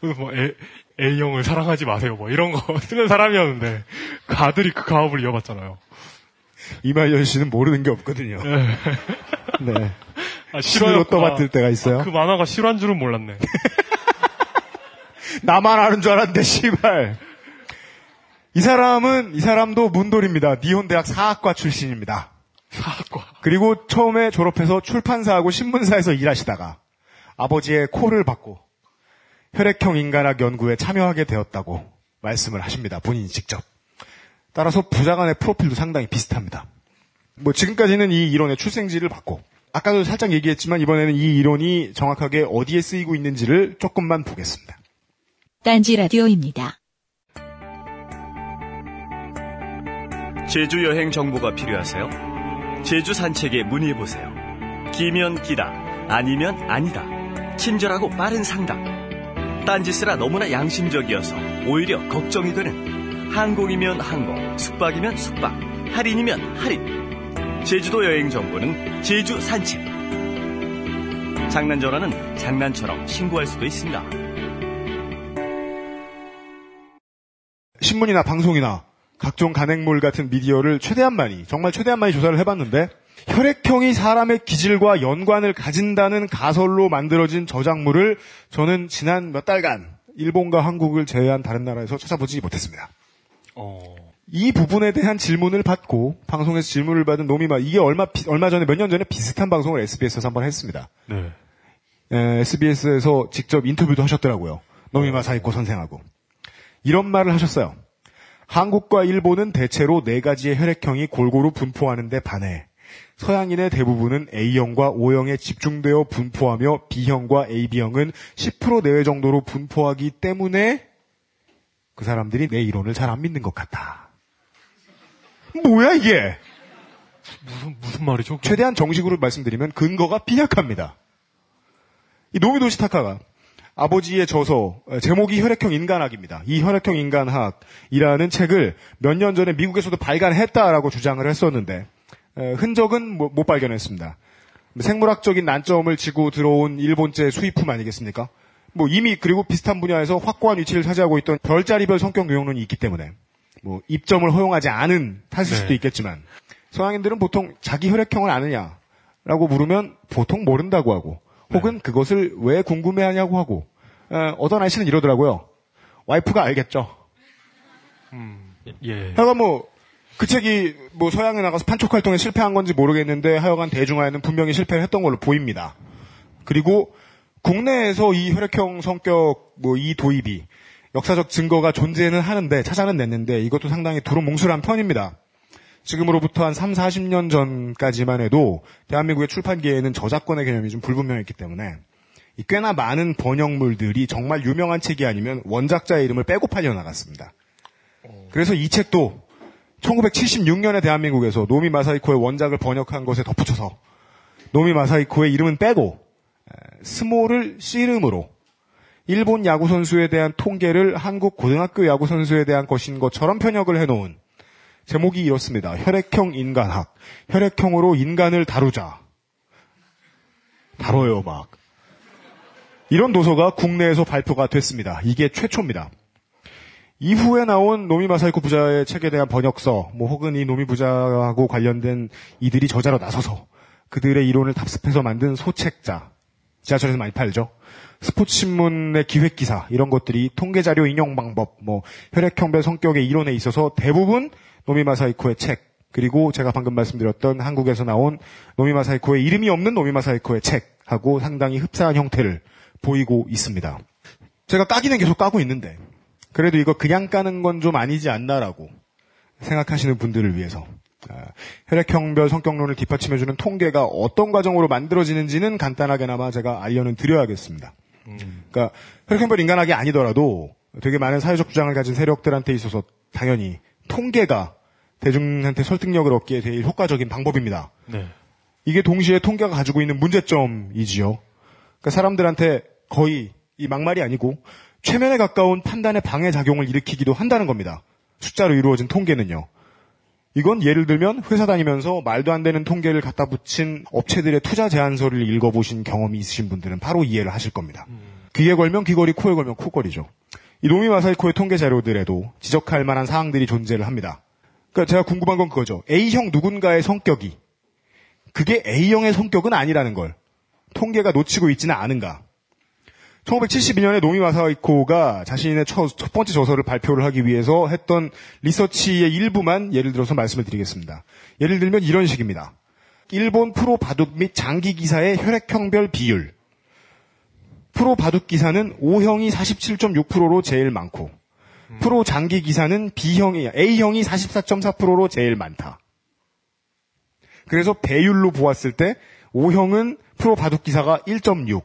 그거 뭐 A, A형을 사랑하지 마세요 뭐 이런 거 쓰는 사람이었는데 그 아들이 그 가업을 이어받잖아요. 이말년 씨는 모르는 게 없거든요. 네. 아, 신으로 떠받들 때가 있어요. 그 만화가 실화인 줄은 몰랐네. 나만 아는 줄 알았는데 씨발. 이 사람은 이 사람도 문돌입니다. 니혼대학 사학과 출신입니다. 사학과. 그리고 처음에 졸업해서 출판사하고 신문사에서 일하시다가 아버지의 콜을 받고 혈액형 인간학 연구에 참여하게 되었다고 말씀을 하십니다. 본인이 직접. 따라서 부자 간의 프로필도 상당히 비슷합니다. 뭐 지금까지는 이 이론의 출생지를 받고 아까도 살짝 얘기했지만 이번에는 이 이론이 정확하게 어디에 쓰이고 있는지를 조금만 보겠습니다. 딴지 라디오입니다. 제주 여행 정보가 필요하세요? 제주 산책에 문의해 보세요. 기면 기다, 아니면 아니다. 친절하고 빠른 상담. 딴짓스라 너무나 양심적이어서 오히려 걱정이 되는 항공이면 항공, 숙박이면 숙박, 할인이면 할인. 제주도 여행 정보는 제주 산책. 장난 전화는 장난처럼 신고할 수도 있습니다. 신문이나 방송이나 각종 간행물 같은 미디어를 최대한 많이, 정말 최대한 많이 조사를 해봤는데, 혈액형이 사람의 기질과 연관을 가진다는 가설로 만들어진 저작물을 저는 지난 몇 달간 일본과 한국을 제외한 다른 나라에서 찾아보지 못했습니다. 어. 이 부분에 대한 질문을 받고 방송에서 질문을 받은 노미마 이게 얼마 비- 얼마 전에 몇 년 전에 비슷한 방송을 SBS에서 한번 했습니다. 네. SBS에서 직접 인터뷰도 하셨더라고요. 노미 마사히코 선생하고 이런 말을 하셨어요. 한국과 일본은 대체로 네 가지의 혈액형이 골고루 분포하는 데 반해 서양인의 대부분은 A형과 O형에 집중되어 분포하며 B형과 AB형은 10% 내외 정도로 분포하기 때문에 그 사람들이 내 이론을 잘 안 믿는 것 같다. 뭐야 이게? 무슨 무슨 말이죠? 최대한 정식으로 말씀드리면 근거가 빈약합니다. 이 노미도시 타카가 아버지의 저서 어, 제목이 혈액형 인간학입니다. 이 혈액형 인간학이라는 책을 몇 년 전에 미국에서도 발간했다라고 주장을 했었는데 에, 흔적은 뭐- 못 발견했습니다. 생물학적인 난점을 지고 들어온 일본제 수입품 아니겠습니까? 뭐 이미 그리고 비슷한 분야에서 확고한 위치를 차지하고 있던 별자리별 성격 유형론이 있기 때문에 뭐 입점을 허용하지 않은 탓일 네. 수도 있겠지만 서양인들은 보통 자기 혈액형을 아느냐라고 물으면 보통 모른다고 하고 혹은 그것을 왜 궁금해하냐고 하고 에, 어떤 아저씨는 이러더라고요. 와이프가 알겠죠. 예. 하여간 뭐, 그 책이 뭐 서양에 나가서 판촉 활동에 실패한 건지 모르겠는데 하여간 대중화에는 분명히 실패를 했던 걸로 보입니다. 그리고 국내에서 이 혈액형 성격 뭐 이 도입이 역사적 증거가 존재는 하는데 찾아는 냈는데 이것도 상당히 두루뭉술한 편입니다. 지금으로부터 한 3, 40년 전까지만 해도 대한민국의 출판계에는 저작권의 개념이 좀 불분명했기 때문에 이 꽤나 많은 번역물들이 정말 유명한 책이 아니면 원작자의 이름을 빼고 팔려 나갔습니다. 그래서 이 책도 1976년에 대한민국에서 노미 마사히코의 원작을 번역한 것에 덧붙여서 노미 마사히코의 이름은 빼고 에, 스모를 씨름으로 일본 야구 선수에 대한 통계를 한국 고등학교 야구 선수에 대한 것인 것처럼 편역을 해놓은 제목이 이렇습니다. 혈액형 인간학. 혈액형으로 인간을 다루자. 다뤄요, 막. 이런 도서가 국내에서 발표가 됐습니다. 이게 최초입니다. 이후에 나온 노미 마사이코 부자의 책에 대한 번역서, 뭐 혹은 이 노미 부자하고 관련된 이들이 저자로 나서서 그들의 이론을 답습해서 만든 소책자, 지하철에서 많이 팔죠. 스포츠 신문의 기획 기사 이런 것들이 통계 자료 인용 방법, 뭐 혈액형별 성격의 이론에 있어서 대부분 노미 마사이코의 책 그리고 제가 방금 말씀드렸던 한국에서 나온 노미 마사이코의 이름이 없는 노미 마사이코의 책하고 상당히 흡사한 형태를 보이고 있습니다. 제가 까기는 계속 까고 있는데 그래도 이거 그냥 까는 건 좀 아니지 않나라고 생각하시는 분들을 위해서 아, 혈액형별 성격론을 뒷받침해주는 통계가 어떤 과정으로 만들어지는지는 간단하게나마 제가 알려는 드려야겠습니다. 그러니까 혈액형별 인간학이 아니더라도 되게 많은 사회적 주장을 가진 세력들한테 있어서 당연히 통계가 대중한테 설득력을 얻기에 제일 효과적인 방법입니다. 네. 이게 동시에 통계가 가지고 있는 문제점이지요. 그러니까 사람들한테 거의 이 막말이 아니고 최면에 가까운 판단의 방해 작용을 일으키기도 한다는 겁니다. 숫자로 이루어진 통계는요. 이건 예를 들면 회사 다니면서 말도 안 되는 통계를 갖다 붙인 업체들의 투자 제안서를 읽어보신 경험이 있으신 분들은 바로 이해를 하실 겁니다. 귀에 걸면 귀걸이, 코에 걸면 코걸이죠. 이 노미 마사이코의 통계 자료들에도 지적할 만한 사항들이 존재를 합니다. 그러니까 제가 궁금한 건 그거죠. A형 누군가의 성격이 그게 A형의 성격은 아니라는 걸 통계가 놓치고 있지는 않은가. 1972년에 노미 마사이코가 자신의 첫, 첫 번째 저서를 발표를 하기 위해서 했던 리서치의 일부만 예를 들어서 말씀을 드리겠습니다. 예를 들면 이런 식입니다. 일본 프로 바둑 및 장기 기사의 혈액형별 비율. 프로 바둑 기사는 O형이 47.6%로 제일 많고, 프로 장기 기사는 B형이, A형이 44.4%로 제일 많다. 그래서 배율로 보았을 때 O형은 프로 바둑 기사가 1.6,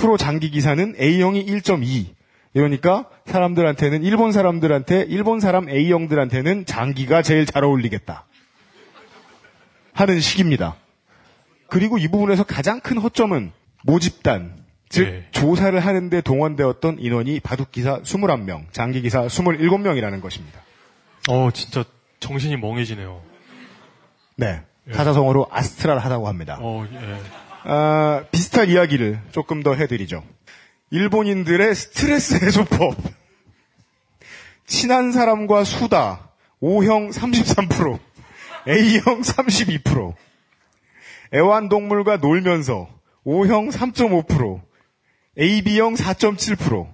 프로 장기 기사는 A형이 1.2. 이러니까 사람들한테는 일본 사람들한테 일본 사람 A형들한테는 장기가 제일 잘 어울리겠다. 하는 식입니다. 그리고 이 부분에서 가장 큰 허점은 모집단, 즉 네. 조사를 하는데 동원되었던 인원이 바둑 기사 21명, 장기 기사 27명이라는 것입니다. 어, 진짜 정신이 멍해지네요. 네. 사자성어로 아스트랄 하다고 합니다. 어, 예. 아, 비슷한 이야기를 조금 더 해드리죠. 일본인들의 스트레스 해소법. 친한 사람과 수다. O형 33%, A형 32%. 애완동물과 놀면서 O형 3.5%, AB형 4.7%.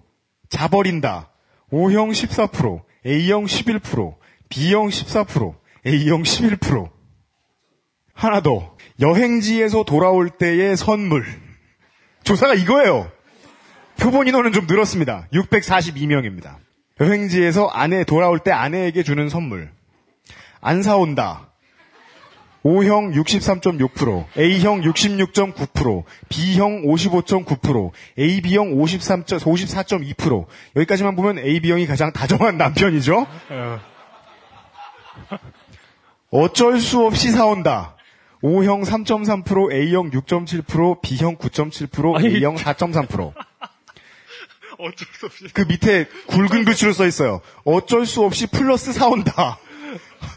자버린다. O형 14%, A형 11%, B형 14%, A형 11%. 하나 더. 여행지에서 돌아올 때의 선물. 조사가 이거예요. 표본 인원은 좀 늘었습니다. 642명입니다. 여행지에서 아내 돌아올 때 아내에게 주는 선물. 안 사온다. O형 63.6%, A형 66.9%, B형 55.9%, AB형 53. 54.2%. 여기까지만 보면 AB형이 가장 다정한 남편이죠. 어, 어쩔 수 없이 사온다. O형 3.3%, A형 6.7%, B형 9.7%, 아니, A형 4.3%. 어쩔 수 없이. 그 밑에 굵은 글씨로 써 있어요. 어쩔 수 없이 플러스 사온다.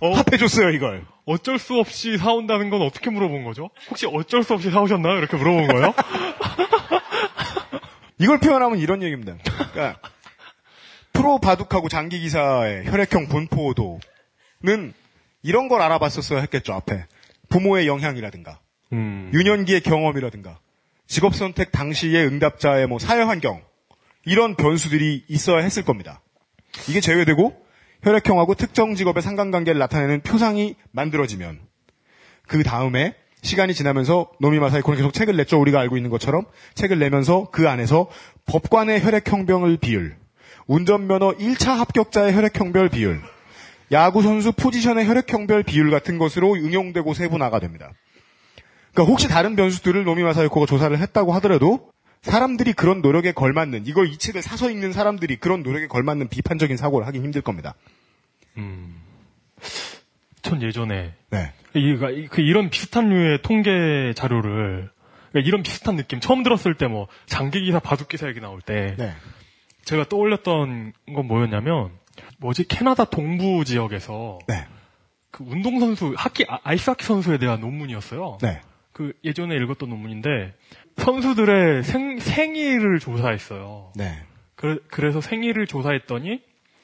어, 합해줬어요, 이걸. 어쩔 수 없이 사온다는 건 어떻게 물어본 거죠? 혹시 어쩔 수 없이 사오셨나요? 이렇게 물어본 거예요? 이걸 표현하면 이런 얘기입니다. 그러니까 프로 바둑하고 장기 기사의 혈액형 분포도는 이런 걸 알아봤었어야 했겠죠, 앞에. 부모의 영향이라든가, 음. 유년기의 경험이라든가, 직업 선택 당시의 응답자의 뭐 사회 환경, 이런 변수들이 있어야 했을 겁니다. 이게 제외되고 혈액형하고 특정 직업의 상관관계를 나타내는 표상이 만들어지면 그 다음에 시간이 지나면서 노미 마사이코는 계속 책을 냈죠. 우리가 알고 있는 것처럼 책을 내면서 그 안에서 법관의 혈액형별 비율, 운전면허 1차 합격자의 혈액형별 비율, 야구 선수 포지션의 혈액형별 비율 같은 것으로 응용되고 세분화가 됩니다. 그러니까 혹시 다른 변수들을 노미 마사이코가 조사를 했다고 하더라도 사람들이 그런 노력에 걸맞는 이걸 이 책을 사서 읽는 사람들이 그런 노력에 걸맞는 비판적인 사고를 하긴 힘들 겁니다. 전 예전에 네. 이, 그, 그 이런 비슷한 류의 통계 자료를 그러니까 이런 비슷한 느낌 처음 들었을 때 뭐 장기 기사 바둑 기사 얘기 나올 때 네. 제가 떠올렸던 건 뭐였냐면 뭐지 캐나다 동부 지역에서 네. 그 운동 선수 하키 아- 아이스 하키 선수에 대한 논문이었어요. 네. 그 예전에 읽었던 논문인데 선수들의 생, 생일을 조사했어요. 네. 그, 래서 생일을 조사했더니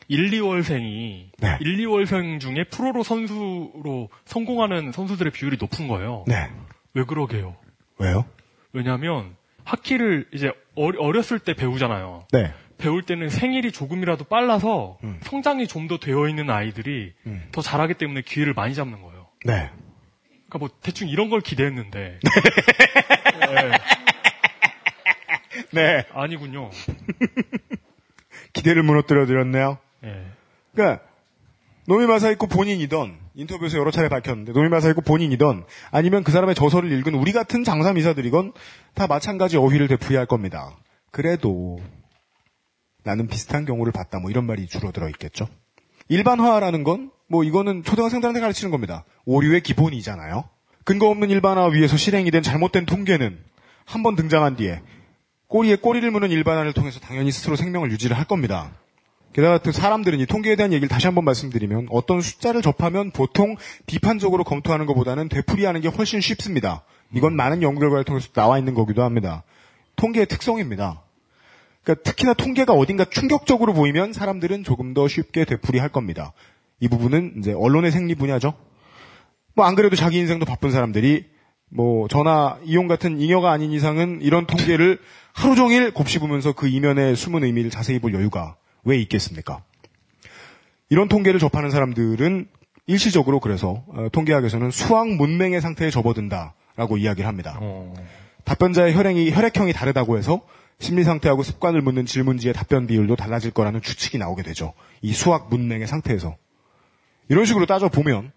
1, 2월생이 네. 1, 2월생 중에 프로로 선수로 성공하는 선수들의 비율이 높은 거예요. 네. 왜 그러게요? 왜요? 왜냐하면 하키를 이제 어렸을 때 배우잖아요. 네. 배울 때는 생일이 조금이라도 빨라서 성장이 좀 더 되어 있는 아이들이 음. 더 잘하기 때문에 기회를 많이 잡는 거예요. 네. 그러니까 뭐 대충 이런 걸 기대했는데 네, 네. 아니군요. 기대를 무너뜨려 드렸네요. 예. 그러니까 노미 마사이코 본인이던 인터뷰에서 여러 차례 밝혔는데 노미 마사이코 본인이던 아니면 그 사람의 저서를 읽은 우리 같은 장삼이사들이건 다 마찬가지 어휘를 되풀이할 겁니다. 그래도 나는 비슷한 경우를 봤다 뭐 이런 말이 주로 들어 있겠죠. 일반화라는 건 뭐 이거는 초등학생들한테 가르치는 겁니다. 오류의 기본이잖아요. 근거 없는 일반화 위에서 실행이 된 잘못된 통계는 한 번 등장한 뒤에 꼬리에 꼬리를 무는 일반화를 통해서 당연히 스스로 생명을 유지를 할 겁니다. 게다가 그 사람들은 이 통계에 대한 얘기를 다시 한번 말씀드리면 어떤 숫자를 접하면 보통 비판적으로 검토하는 것보다는 되풀이하는 게 훨씬 쉽습니다. 이건 많은 연구 결과를 통해서 나와 있는 거기도 합니다. 통계의 특성입니다. 그러니까 특히나 통계가 어딘가 충격적으로 보이면 사람들은 조금 더 쉽게 되풀이할 겁니다. 이 부분은 이제 언론의 생리 분야죠. 뭐 안 그래도 자기 인생도 바쁜 사람들이 뭐 전화 이용 같은 잉여가 아닌 이상은 이런 통계를 하루 종일 곱씹으면서 그 이면의 숨은 의미를 자세히 볼 여유가 왜 있겠습니까? 이런 통계를 접하는 사람들은 일시적으로 그래서 어, 통계학에서는 수학 문맹의 상태에 접어든다라고 이야기를 합니다. 어, 답변자의 혈액이 혈액형이 다르다고 해서 심리 상태하고 습관을 묻는 질문지의 답변 비율도 달라질 거라는 추측이 나오게 되죠. 이 수학 문맹의 상태에서 이런 식으로 따져 보면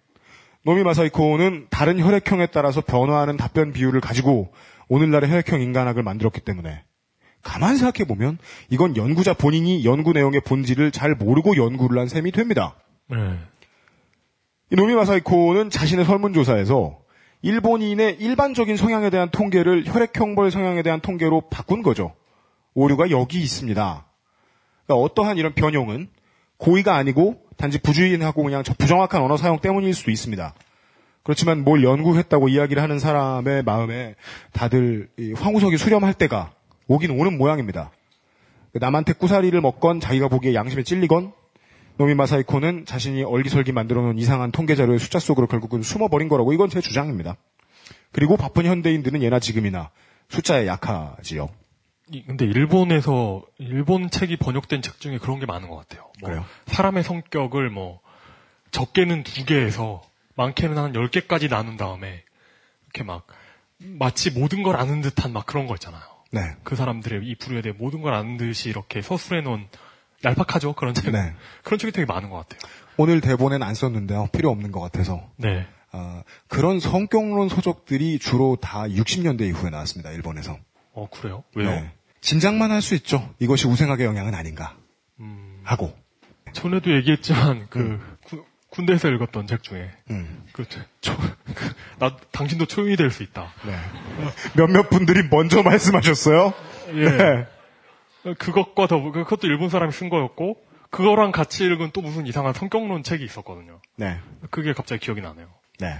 노미 마사이코는 다른 혈액형에 따라서 변화하는 답변 비율을 가지고 오늘날의 혈액형 인간학을 만들었기 때문에 가만 생각해 보면 이건 연구자 본인이 연구 내용의 본질을 잘 모르고 연구를 한 셈이 됩니다. 네. 이 노미 마사이코는 자신의 설문조사에서 일본인의 일반적인 성향에 대한 통계를 혈액형별 성향에 대한 통계로 바꾼 거죠. 오류가 여기 있습니다. 그러니까 어떠한 이런 변형은 고의가 아니고 단지 부주의하고 그냥 저 부정확한 언어 사용 때문일 수도 있습니다. 그렇지만 뭘 연구했다고 이야기를 하는 사람의 마음에 다들 이 황우석이 수렴할 때가 오긴 오는 모양입니다. 남한테 꾸사리를 먹건 자기가 보기에 양심에 찔리건 노미 마사이코는 자신이 얼기설기 만들어 놓은 이상한 통계 자료의 숫자 속으로 결국은 숨어버린 거라고 이건 제 주장입니다. 그리고 바쁜 현대인들은 예나 지금이나 숫자에 약하지요. 이- 근데 일본에서 일본 책이 번역된 책 중에 그런 게 많은 것 같아요. 뭐 그래요? 사람의 성격을 뭐 적게는 두 개에서 많게는 한 열 개까지 나눈 다음에 이렇게 막 마치 모든 걸 아는 듯한 막 그런 거 있잖아요. 네. 그 사람들의 이 부류에 대해 모든 걸 아는 듯이 이렇게 서술해 놓은 얄팍하죠 그런 책. 네. 그런 책이 되게 많은 것 같아요. 오늘 대본엔 안 썼는데요. 필요 없는 것 같아서. 네. 아, 그런 성격론 서적들이 주로 다 60년대 이후에 나왔습니다. 일본에서. 어 그래요? 왜요? 네. 짐작만 할 수 있죠. 이것이 우생학의 영향은 아닌가. 음, 하고. 전에도 얘기했지만 그 구- 군대에서 읽었던 책 중에 음. 그, 초, 그, 나 당신도 초인이 될 수 있다. 네. 몇몇 분들이 먼저 말씀하셨어요. 예. 네. 그것과 더 그것도 일본 사람이 쓴 거였고 그거랑 같이 읽은 또 무슨 이상한 성격론 책이 있었거든요. 네. 그게 갑자기 기억이 나네요. 네.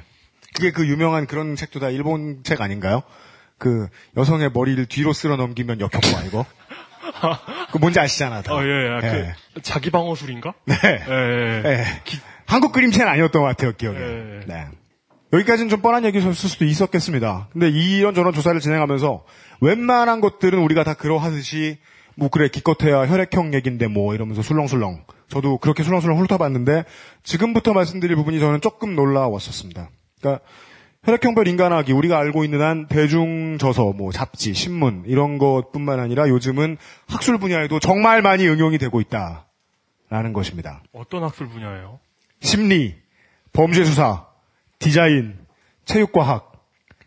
그게 그 유명한 그런 책도 다 일본 책 아닌가요? 그 여성의 머리를 뒤로 쓸어 넘기면 역효과 이거. 그 뭔지 아시잖아. 다. 어, 예, 예. 예. 그 자기 방어술인가? 네. 예, 예. 예. 한국 그림체는 아니었던 것 같아요, 기억에. 예. 네. 여기까지는 좀 뻔한 얘기일 수도 있었겠습니다. 근데 이런저런 조사를 진행하면서 웬만한 것들은 우리가 다 그러하듯이 뭐 그래 기껏해야 혈액형 얘긴데 뭐 이러면서 술렁술렁 저도 그렇게 술렁술렁 훑어봤는데 지금부터 말씀드릴 부분이 저는 조금 놀라웠었습니다. 그러니까 혈액형별 인간학이 우리가 알고 있는 한 대중저서, 뭐 잡지, 신문 이런 것뿐만 아니라 요즘은 학술 분야에도 정말 많이 응용이 되고 있다라는 것입니다. 어떤 학술 분야예요? 심리, 범죄 수사, 디자인, 체육과학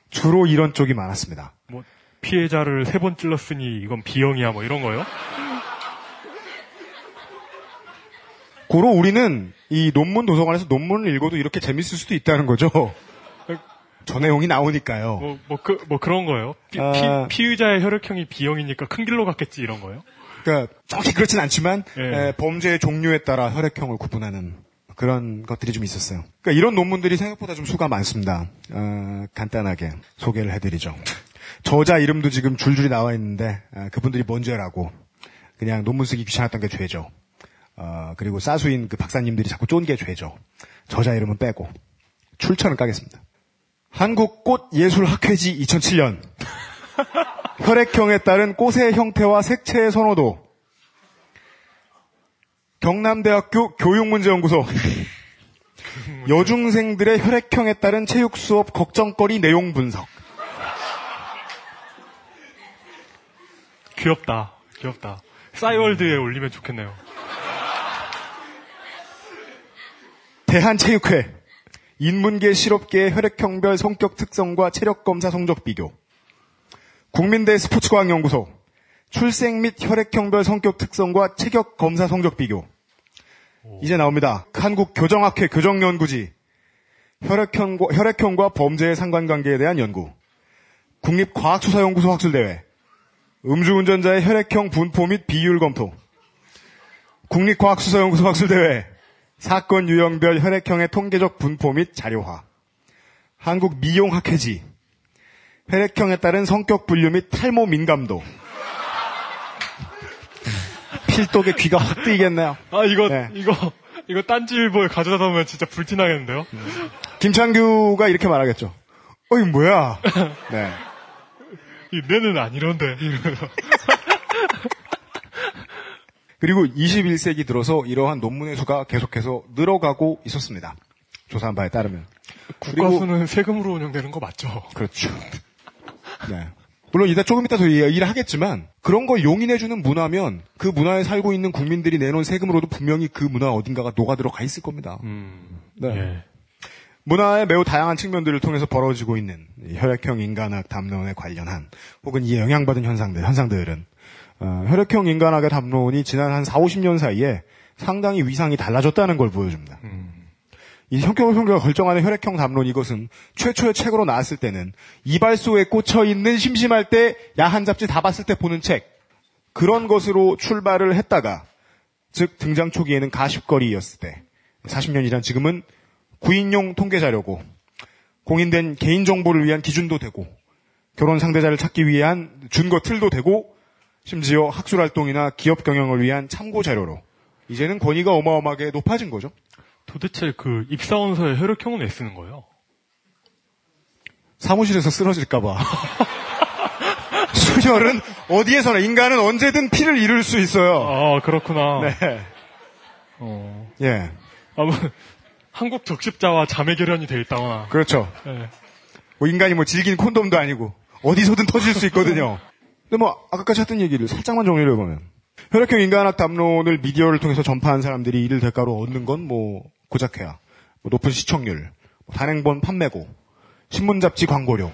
주로 이런 쪽이 많았습니다. 뭐 피해자를 세 번 찔렀으니 이건 비형이야 뭐 이런 거요? 고로 우리는 이 논문 도서관에서 논문을 읽어도 이렇게 재밌을 수도 있다는 거죠. 저 내용이 나오니까요. 뭐, 뭐, 그, 뭐 그런 거예요? 피, 아. 의자의 혈액형이 B형이니까 큰 길로 갔겠지 이런 거예요? 그러니까 정확히 그렇진 않지만 예. 에, 범죄의 종류에 따라 혈액형을 구분하는 그런 것들이 좀 있었어요. 그러니까 이런 논문들이 생각보다 좀 수가 많습니다. 어, 간단하게 소개를 해드리죠. 저자 이름도 지금 줄줄이 나와 있는데 아, 그분들이 뭔지 라고 그냥 논문 쓰기 귀찮았던 게 죄죠. 어, 그리고 사수인 그 박사님들이 자꾸 쫀 게 죄죠. 저자 이름은 빼고 출처는 까겠습니다. 한국꽃예술학회지 2007년 혈액형에 따른 꽃의 형태와 색채의 선호도 경남대학교 교육문제연구소 여중생들의 혈액형에 따른 체육 수업 걱정거리 내용 분석 귀엽다. 귀엽다. 싸이월드에 올리면 좋겠네요. 대한체육회 인문계 실업계의 혈액형별 성격 특성과 체력 검사 성적 비교 국민대 스포츠과학연구소 출생 및 혈액형별 성격 특성과 체격 검사 성적 비교 이제 나옵니다. 한국 교정학회 교정연구지. 혈액형과, 혈액형과 범죄의 상관관계에 대한 연구. 국립과학수사연구소 학술대회. 음주운전자의 혈액형 분포 및 비율 검토. 국립과학수사연구소 학술대회. 사건 유형별 혈액형의 통계적 분포 및 자료화. 한국 미용학회지. 혈액형에 따른 성격 분류 및 탈모 민감도. 필독의 귀가 확 뜨이겠네요. 아, 이거, 네. 이거, 이거 딴지일보에 가져다 놓으면 진짜 불티나겠는데요? 김창규가 이렇게 말하겠죠. 어이 뭐야? 네. 이 내는 아니런데. 이러면서. 그리고 21세기 들어서 이러한 논문의 수가 계속해서 늘어가고 있었습니다. 조사한 바에 따르면. 그리고 국가수는 세금으로 운영되는 거 맞죠? 그렇죠. 네. 물론 이따 조금 이따 더 얘기를 하겠지만 그런 걸 용인해주는 문화면 그 문화에 살고 있는 국민들이 내놓은 세금으로도 분명히 그 문화 어딘가가 녹아들어 가 있을 겁니다. 네. 예. 문화의 매우 다양한 측면들을 통해서 벌어지고 있는 이 혈액형 인간학 담론에 관련한 혹은 이에 영향받은 현상들, 현상들은 어, 혈액형 인간학의 담론이 지난 한 4, 50년 사이에 상당히 위상이 달라졌다는 걸 보여줍니다. 이 성격을 성격을 결정하는 혈액형 담론 이것은 최초의 책으로 나왔을 때는 이발소에 꽂혀 있는 심심할 때 야한 잡지 다 봤을 때 보는 책 그런 것으로 출발을 했다가 즉 등장 초기에는 가십거리였을 때 40년이란 지금은 구인용 통계 자료고 공인된 개인 정보를 위한 기준도 되고 결혼 상대자를 찾기 위한 준거 틀도 되고 심지어 학술 활동이나 기업 경영을 위한 참고 자료로 이제는 권위가 어마어마하게 높아진 거죠. 도대체 그 입사원서에 혈액형은 왜 쓰는 거예요? 사무실에서 쓰러질까봐. 수혈은 어디에서나 인간은 언제든 피를 잃을 수 있어요. 아, 그렇구나. 네. 어. 예. 아무, 한국 적십자와 자매 결연이 돼 있다거나. 그렇죠. 예. 뭐 인간이 뭐 질긴 콘돔도 아니고 어디서든 터질 수 있거든요. 근데 뭐 아까까지 했던 얘기를 살짝만 정리를 해보면 혈액형 인간학 담론을 미디어를 통해서 전파한 사람들이 이를 대가로 얻는 건 뭐 고작해야 뭐 높은 시청률, 뭐 단행본 판매고, 신문 잡지 광고료,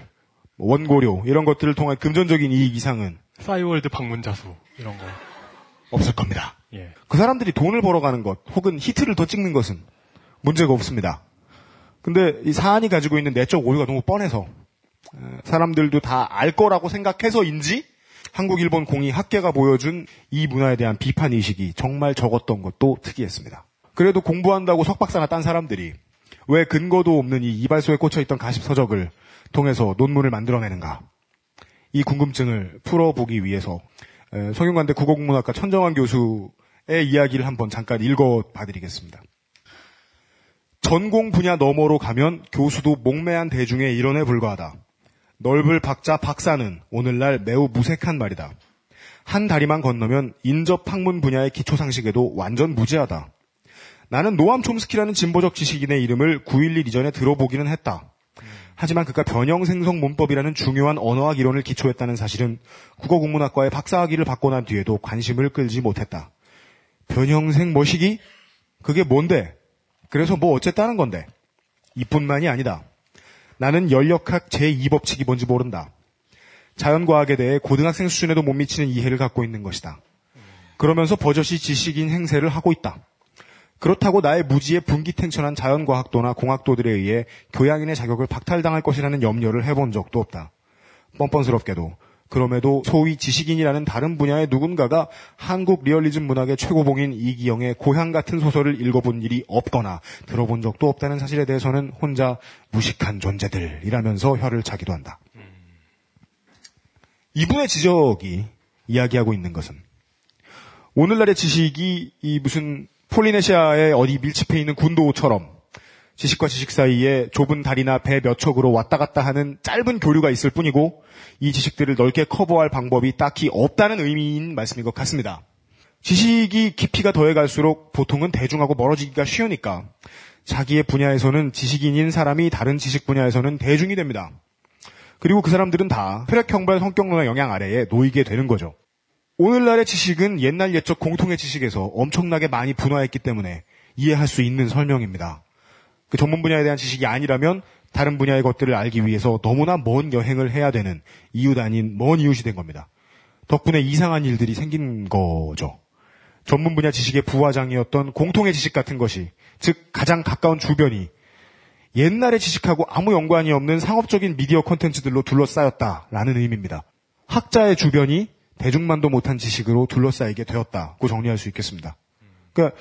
뭐 원고료 이런 것들을 통한 금전적인 이익 이상은 싸이월드 방문자 수, 이런 거. 없을 겁니다. 예. 그 사람들이 돈을 벌어가는 것 혹은 히트를 더 찍는 것은 문제가 없습니다. 근데 이 사안이 가지고 있는 내적 오류가 너무 뻔해서 에, 사람들도 다 알 거라고 생각해서인지 한국 일본 공이 학계가 보여준 이 문화에 대한 비판 의식이 정말 적었던 것도 특이했습니다. 그래도 공부한다고 석박사나 딴 사람들이 왜 근거도 없는 이 이발소에 꽂혀 있던 가십 서적을 통해서 논문을 만들어내는가? 이 궁금증을 풀어보기 위해서 에, 성균관대 국어국문학과 천정환 교수의 이야기를 한번 잠깐 읽어봐드리겠습니다. 전공 분야 너머로 가면 교수도 목매한 대중의 일원에 불과하다. 넓을 박자 박사는 오늘날 매우 무색한 말이다. 한 다리만 건너면 인접 학문 분야의 기초 상식에도 완전 무지하다. 나는 노암 촘스키라는 진보적 지식인의 이름을 9.11 이전에 들어보기는 했다. 하지만 그가 변형생성 문법이라는 중요한 언어학 이론을 기초했다는 사실은 국어국문학과의 박사학위를 받고 난 뒤에도 관심을 끌지 못했다. 변형생 뭐시기? 그게 뭔데? 그래서 뭐 어쨌다는 건데? 이뿐만이 아니다. 나는 연력학 제2법칙이 뭔지 모른다. 자연과학에 대해 고등학생 수준에도 못 미치는 이해를 갖고 있는 것이다. 그러면서 버젓이 지식인 행세를 하고 있다. 그렇다고 나의 무지에 분기탱천한 자연과학도나 공학도들에 의해 교양인의 자격을 박탈당할 것이라는 염려를 해본 적도 없다. 뻔뻔스럽게도 그럼에도 소위 지식인이라는 다른 분야의 누군가가 한국 리얼리즘 문학의 최고봉인 이기영의 고향 같은 소설을 읽어본 일이 없거나 들어본 적도 없다는 사실에 대해서는 혼자 무식한 존재들이라면서 혀를 차기도 한다. 이분의 지적이 이야기하고 있는 것은 오늘날의 지식이 이 무슨 폴리네시아의 어디 밀집해 있는 군도처럼 지식과 지식 사이에 좁은 다리나 배 몇 척으로 왔다 갔다 하는 짧은 교류가 있을 뿐이고 이 지식들을 넓게 커버할 방법이 딱히 없다는 의미인 말씀인 것 같습니다. 지식이 깊이가 더해갈수록 보통은 대중하고 멀어지기가 쉬우니까 자기의 분야에서는 지식인인 사람이 다른 지식 분야에서는 대중이 됩니다. 그리고 그 사람들은 다 혈액형발 성격론의 영향 아래에 놓이게 되는 거죠. 오늘날의 지식은 옛날 옛적 공통의 지식에서 엄청나게 많이 분화했기 때문에 이해할 수 있는 설명입니다. 그 전문 분야에 대한 지식이 아니라면 다른 분야의 것들을 알기 위해서 너무나 먼 여행을 해야 되는 이웃 아닌 먼 이웃이 된 겁니다. 덕분에 이상한 일들이 생긴 거죠. 전문 분야 지식의 부화장이었던 공통의 지식 같은 것이, 즉 가장 가까운 주변이 옛날의 지식하고 아무 연관이 없는 상업적인 미디어 콘텐츠들로 둘러싸였다라는 의미입니다. 학자의 주변이 대중만도 못한 지식으로 둘러싸이게 되었다고 정리할 수 있겠습니다. 그러니까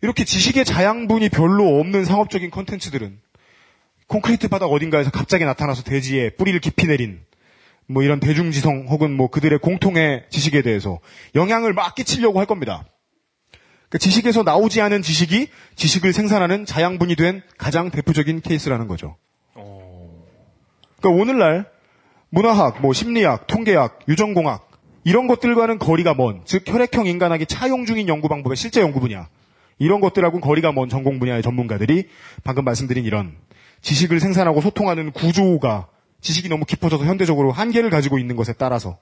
이렇게 지식의 자양분이 별로 없는 상업적인 콘텐츠들은 콘크리트 바닥 어딘가에서 갑자기 나타나서 대지에 뿌리를 깊이 내린 뭐 이런 대중지성 혹은 뭐 그들의 공통의 지식에 대해서 영향을 막 끼치려고 할 겁니다. 그 지식에서 나오지 않은 지식이 지식을 생산하는 자양분이 된 가장 대표적인 케이스라는 거죠. 그러니까 오늘날 문화학, 뭐 심리학, 통계학, 유전공학 이런 것들과는 거리가 먼, 즉 혈액형 인간학이 차용 중인 연구 방법의 실제 연구 분야 이런 것들하고는 거리가 먼 전공 분야의 전문가들이 방금 말씀드린 이런 지식을 생산하고 소통하는 구조가 지식이 너무 깊어져서 현대적으로 한계를 가지고 있는 것에 따라서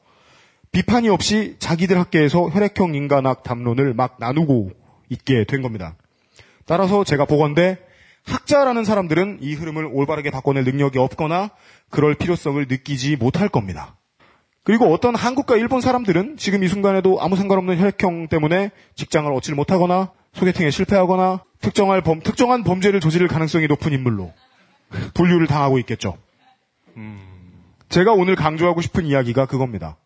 비판이 없이 자기들 학계에서 혈액형 인간학 담론을 막 나누고 있게 된 겁니다. 따라서 제가 보건대 학자라는 사람들은 이 흐름을 올바르게 바꿔낼 능력이 없거나 그럴 필요성을 느끼지 못할 겁니다. 그리고 어떤 한국과 일본 사람들은 지금 이 순간에도 아무 상관없는 혈액형 때문에 직장을 얻지 못하거나 소개팅에 실패하거나 특정할 범, 특정한 범죄를 저지를 가능성이 높은 인물로 분류를 당하고 있겠죠. 제가 오늘 강조하고 싶은 이야기가 그겁니다.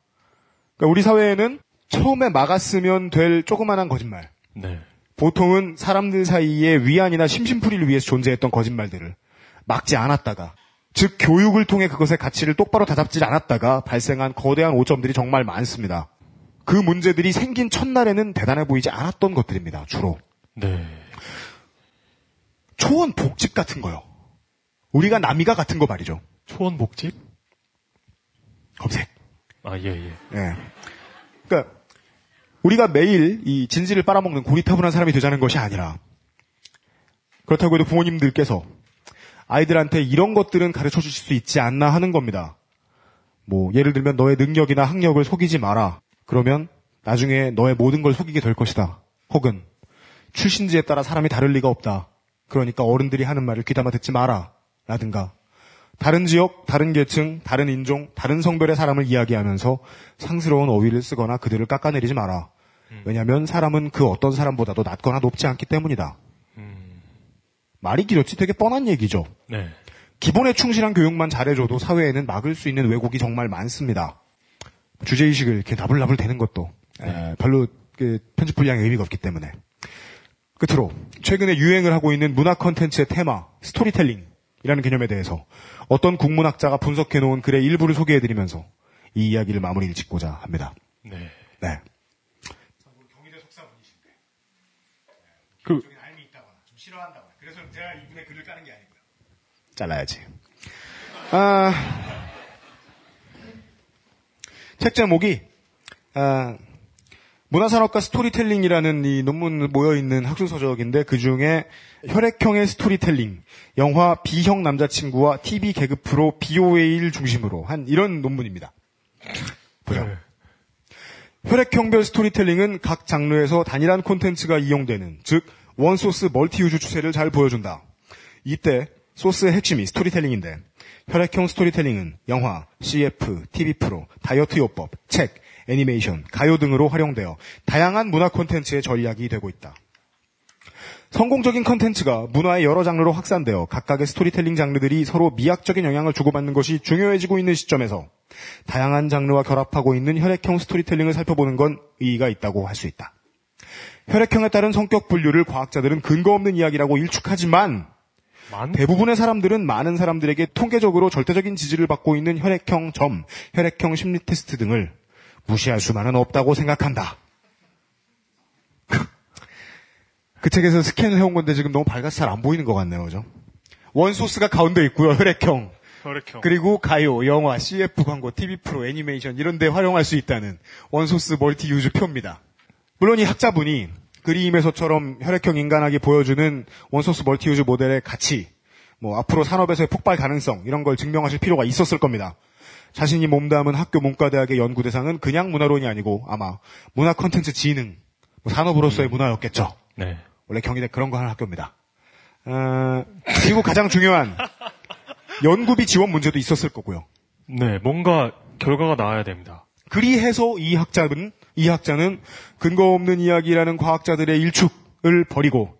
그러니까 우리 사회에는 처음에 막았으면 될 조그만한 거짓말. 네. 보통은 사람들 사이에 위안이나 심심풀이를 위해서 존재했던 거짓말들을 막지 않았다가, 즉 교육을 통해 그것의 가치를 똑바로 다잡지 않았다가 발생한 거대한 오점들이 정말 많습니다. 그 문제들이 생긴 첫날에는 대단해 보이지 않았던 것들입니다. 주로 네. 초원 복집 같은 거요. 우리가 남이가 같은 거 말이죠. 초원 복집? 검색. 아, 예, 예. 예. 그러니까 우리가 매일 이 진지를 빨아먹는 고리타분한 사람이 되자는 것이 아니라 그렇다고 해도 부모님들께서 아이들한테 이런 것들은 가르쳐 주실 수 있지 않나 하는 겁니다. 뭐 예를 들면 너의 능력이나 학력을 속이지 마라. 그러면 나중에 너의 모든 걸 속이게 될 것이다. 혹은 출신지에 따라 사람이 다를 리가 없다. 그러니까 어른들이 하는 말을 귀담아 듣지 마라. 라든가 다른 지역, 다른 계층, 다른 인종, 다른 성별의 사람을 이야기하면서 상스러운 어휘를 쓰거나 그들을 깎아내리지 마라. 왜냐하면 사람은 그 어떤 사람보다도 낮거나 높지 않기 때문이다. 말이 길었지 되게 뻔한 얘기죠. 네. 기본에 충실한 교육만 잘해줘도 사회에는 막을 수 있는 왜곡이 정말 많습니다. 주제의식을 이렇게 나불나불 대는 것도 에, 별로 그 편집 분량에 의미가 없기 때문에. 끝으로 최근에 유행을 하고 있는 문화 컨텐츠의 테마 스토리텔링이라는 개념에 대해서 어떤 국문학자가 분석해 놓은 글의 일부를 소개해드리면서 이 이야기를 마무리를 짓고자 합니다. 네. 네. 그, 그래서 제가 이분의 글을 까는 게 아니고요. 잘라야지. 아, 책 제목이 아, 문화산업과 스토리텔링이라는 이 논문 모여 있는 학술 서적인데 그 중에 혈액형의 스토리텔링, 영화 B형 남자친구와 TV 개그 프로 BOA를 중심으로 한 이런 논문입니다. 보죠. 네. 혈액형별 스토리텔링은 각 장르에서 단일한 콘텐츠가 이용되는, 즉, one source multi use 추세를 잘 보여준다. 이때 소스의 핵심이 스토리텔링인데, 혈액형 스토리텔링은 영화, CF, TV 프로, 다이어트 요법, 책, 애니메이션, 가요 등으로 활용되어 다양한 문화 콘텐츠의 전략이 되고 있다. 성공적인 컨텐츠가 문화의 여러 장르로 확산되어 각각의 스토리텔링 장르들이 서로 미학적인 영향을 주고받는 것이 중요해지고 있는 시점에서 다양한 장르와 결합하고 있는 혈액형 스토리텔링을 살펴보는 건 의의가 있다고 할 수 있다. 혈액형에 따른 성격 분류를 과학자들은 근거 없는 이야기라고 일축하지만 만? 대부분의 사람들은 많은 사람들에게 통계적으로 절대적인 지지를 받고 있는 혈액형 점, 혈액형 심리 테스트 등을 무시할 수만은 없다고 생각한다. 그 책에서 스캔을 해온 건데 지금 너무 밝아서 잘 안 보이는 것 같네요, 그죠? one source가 가운데 있고요, 혈액형. 혈액형. 그리고 가요, 영화, CF 광고, TV 프로, 애니메이션 이런 데 활용할 수 있다는 one source multi use 표입니다. 물론 이 학자분이 그림에서처럼 혈액형 인간학이 보여주는 one source multi use 모델의 가치, 뭐 앞으로 산업에서의 폭발 가능성 이런 걸 증명하실 필요가 있었을 겁니다. 자신이 몸담은 학교 문과대학의 연구 대상은 그냥 문화론이 아니고 아마 문화 콘텐츠 진흥, 뭐 산업으로서의 문화였겠죠. 네. 원래 경희대 그런 거 하는 학교입니다. 어, 그리고 가장 중요한 연구비 지원 문제도 있었을 거고요. 네, 뭔가 결과가 나와야 됩니다. 그리해서 이 학자는 이 학자는 근거 없는 이야기라는 과학자들의 일축을 버리고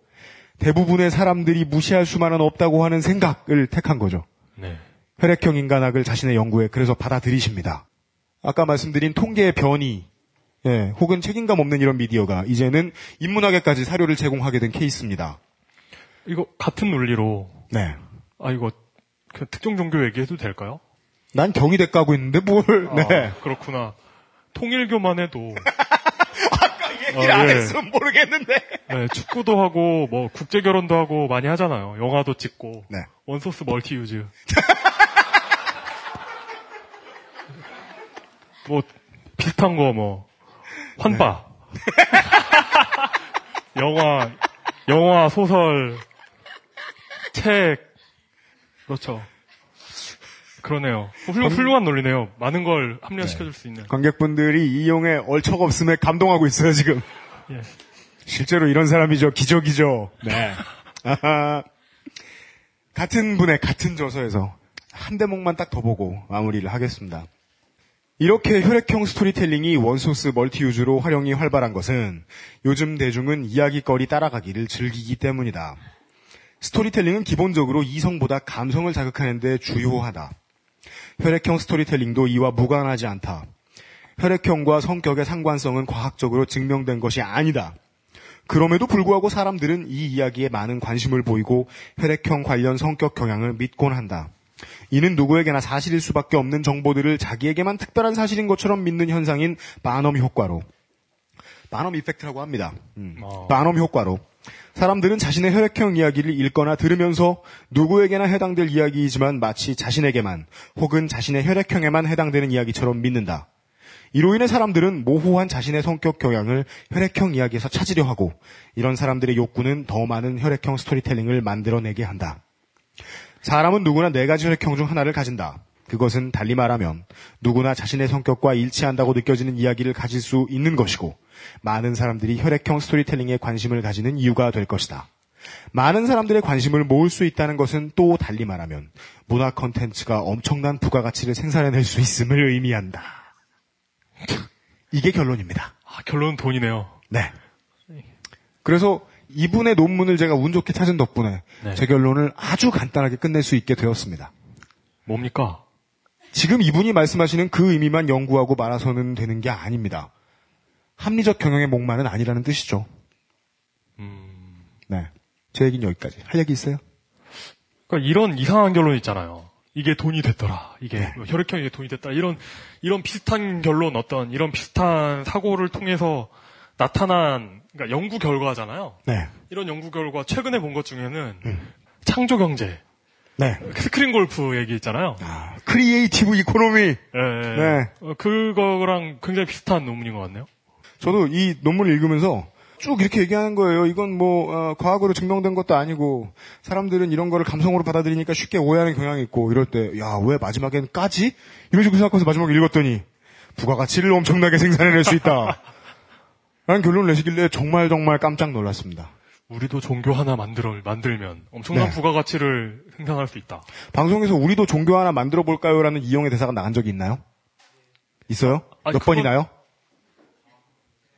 대부분의 사람들이 무시할 수만은 없다고 하는 생각을 택한 거죠. 네. 혈액형 인간학을 자신의 연구에 그래서 받아들이십니다. 아까 말씀드린 통계의 변이, 예, 혹은 책임감 없는 이런 미디어가 이제는 인문학에까지 사료를 제공하게 된 케이스입니다. 이거 같은 논리로 네. 아 이거 그 특정 종교 얘기해도 될까요? 난 경희대 까고 있는데 뭘, 네. 아, 그렇구나. 통일교만 해도 얘기를 아, 안 예. 했으면 모르겠는데. 네, 축구도 하고 뭐 국제 결혼도 하고 많이 하잖아요. 영화도 찍고 네. one source multi use. 뭐 비슷한 거 뭐 환바. 영화 영화 소설 책 그렇죠. 그러네요. 훌, 훌륭한 논리네요. 많은 걸 합리화시켜줄 수 있는. 관객분들이 이용의 얼척 없음에 감동하고 있어요, 지금. 예. 실제로 이런 사람이죠. 기적이죠. 네. 같은 분의 같은 저서에서 한 대목만 딱 더 보고 마무리를 하겠습니다. 이렇게 혈액형 스토리텔링이 one source multi use로 활용이 활발한 것은 요즘 대중은 이야기거리 따라가기를 즐기기 때문이다. 스토리텔링은 기본적으로 이성보다 감성을 자극하는 데 주효하다. 혈액형 스토리텔링도 이와 무관하지 않다. 혈액형과 성격의 상관성은 과학적으로 증명된 것이 아니다. 그럼에도 불구하고 사람들은 이 이야기에 많은 관심을 보이고 혈액형 관련 성격 경향을 믿곤 한다. 이는 누구에게나 사실일 수밖에 없는 정보들을 자기에게만 특별한 사실인 것처럼 믿는 현상인 바넘 효과로 바넘 이펙트라고 합니다. 음. 어. 바넘 효과로 사람들은 자신의 혈액형 이야기를 읽거나 들으면서 누구에게나 해당될 이야기이지만 마치 자신에게만 혹은 자신의 혈액형에만 해당되는 이야기처럼 믿는다. 이로 인해 사람들은 모호한 자신의 성격 경향을 혈액형 이야기에서 찾으려 하고 이런 사람들의 욕구는 더 많은 혈액형 스토리텔링을 만들어내게 한다. 사람은 누구나 네 가지 혈액형 중 하나를 가진다. 그것은 달리 말하면 누구나 자신의 성격과 일치한다고 느껴지는 이야기를 가질 수 있는 것이고 많은 사람들이 혈액형 스토리텔링에 관심을 가지는 이유가 될 것이다. 많은 사람들의 관심을 모을 수 있다는 것은 또 달리 말하면 문화 컨텐츠가 엄청난 부가가치를 생산해낼 수 있음을 의미한다. 이게 결론입니다. 아, 결론은 돈이네요. 네. 그래서 이분의 논문을 제가 운 좋게 찾은 덕분에 네. 제 결론을 아주 간단하게 끝낼 수 있게 되었습니다. 뭡니까? 지금 이분이 말씀하시는 그 의미만 연구하고 말아서는 되는 게 아닙니다. 합리적 경영의 목마는 아니라는 뜻이죠. 네. 제 얘기는 여기까지. 할 얘기 있어요? 그러니까 이런 이상한 결론 있잖아요. 이게 돈이 됐더라. 이게 네. 뭐 혈액형이 돈이 됐다. 이런 이런 비슷한 결론 어떤 이런 비슷한 사고를 통해서 나타난 그러니까 연구 결과잖아요. 네. 이런 연구 결과 최근에 본 것 중에는 음. 창조 경제, 네. 스크린 골프 얘기 있잖아요. 아, creative economy. 예, 예. 네. 어, 그거랑 굉장히 비슷한 논문인 것 같네요. 저도 이 논문을 읽으면서 쭉 이렇게 얘기하는 거예요. 이건 뭐 어, 과학으로 증명된 것도 아니고 사람들은 이런 거를 감성으로 받아들이니까 쉽게 오해하는 경향이 있고 이럴 때 야 왜 마지막엔 까지? 이런 식으로 생각해서 마지막에 읽었더니 부가가치를 엄청나게 생산해낼 수 있다. 라는 결론을 내시길래 정말 정말 깜짝 놀랐습니다. 우리도 종교 하나 만들어 만들면 엄청난 네. 부가가치를 생산할 수 있다. 방송에서 우리도 종교 하나 만들어 볼까요?라는 이용의 대사가 나간 적이 있나요? 있어요? 아니, 몇 그건- 번이나요?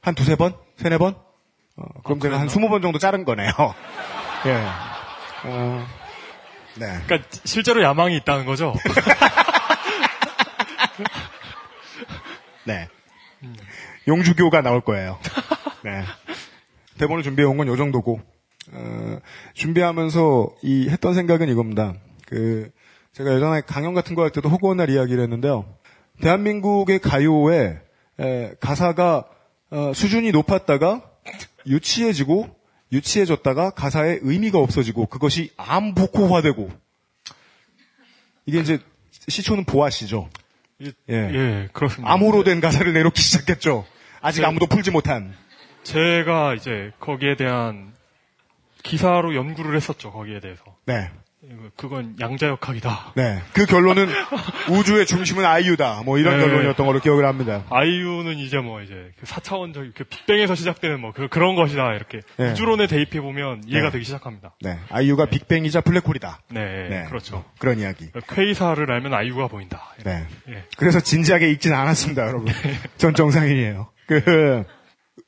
한 두세 번? 세네 번? 어, 그럼 제가 한? 스무 번 정도 자른 거네요. 예. 어, 네. 그러니까 실제로 야망이 있다는 거죠. 네. 용주교가 나올 거예요. 네. 대본을 준비해 온 건 요 정도고, 어, 준비하면서 이 했던 생각은 이겁니다. 그, 제가 예전에 강연 같은 거 할 때도 허구한 날 이야기를 했는데요. 대한민국의 가요에 에, 가사가 어, 수준이 높았다가 유치해지고 유치해졌다가 가사에 의미가 없어지고 그것이 암복호화되고 이게 이제 시초는 보아시죠. 예, 예. 예, 그렇습니다. 암호로 된 가사를 내놓기 시작했죠. 아직 네. 아무도 풀지 못한. 제가 이제 거기에 대한 기사로 연구를 했었죠. 거기에 대해서. 네. 그건 양자역학이다. 네. 그 결론은 우주의 중심은 아이유다. 뭐 이런 네. 결론이었던 걸로 기억을 합니다. 아이유는 이제 뭐 이제 그 4차원적 그 빅뱅에서 시작되는 뭐 그, 런 것이다 이렇게 네. 우주론에 대입해 보면 이해가 네. 되기 시작합니다. 네. 아이유가 빅뱅이자 블랙홀이다. 네, 네. 그렇죠. 그런 이야기. 퀘이사를 알면 아이유가 보인다. 네. 예. 그래서 진지하게 읽지는 않았습니다, 여러분. 전 정상인이에요. 그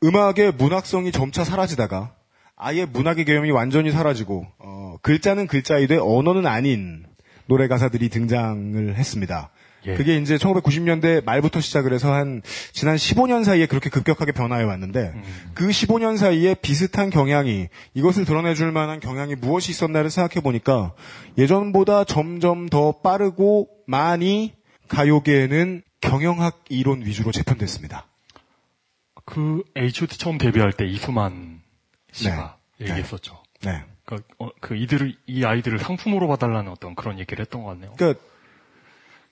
음악의 문학성이 점차 사라지다가 아예 문학의 개념이 완전히 사라지고 어, 글자는 글자이 되 언어는 아닌 노래 가사들이 등장을 했습니다. 예. 그게 이제 1990년대 말부터 시작을 해서 한 지난 15년 사이에 그렇게 급격하게 변화해 왔는데 그 15년 사이에 비슷한 경향이 이것을 드러내줄 만한 경향이 무엇이 있었나를 생각해 보니까 예전보다 점점 더 빠르고 많이 가요계에는 경영학 이론 위주로 재편됐습니다. 그 H.O.T 처음 데뷔할 때 이수만 씨가 네. 얘기했었죠. 네. 그, 어, 그 이들을 이 아이들을 상품으로 봐달라는 어떤 그런 얘기를 했던 것 같네요. 그러니까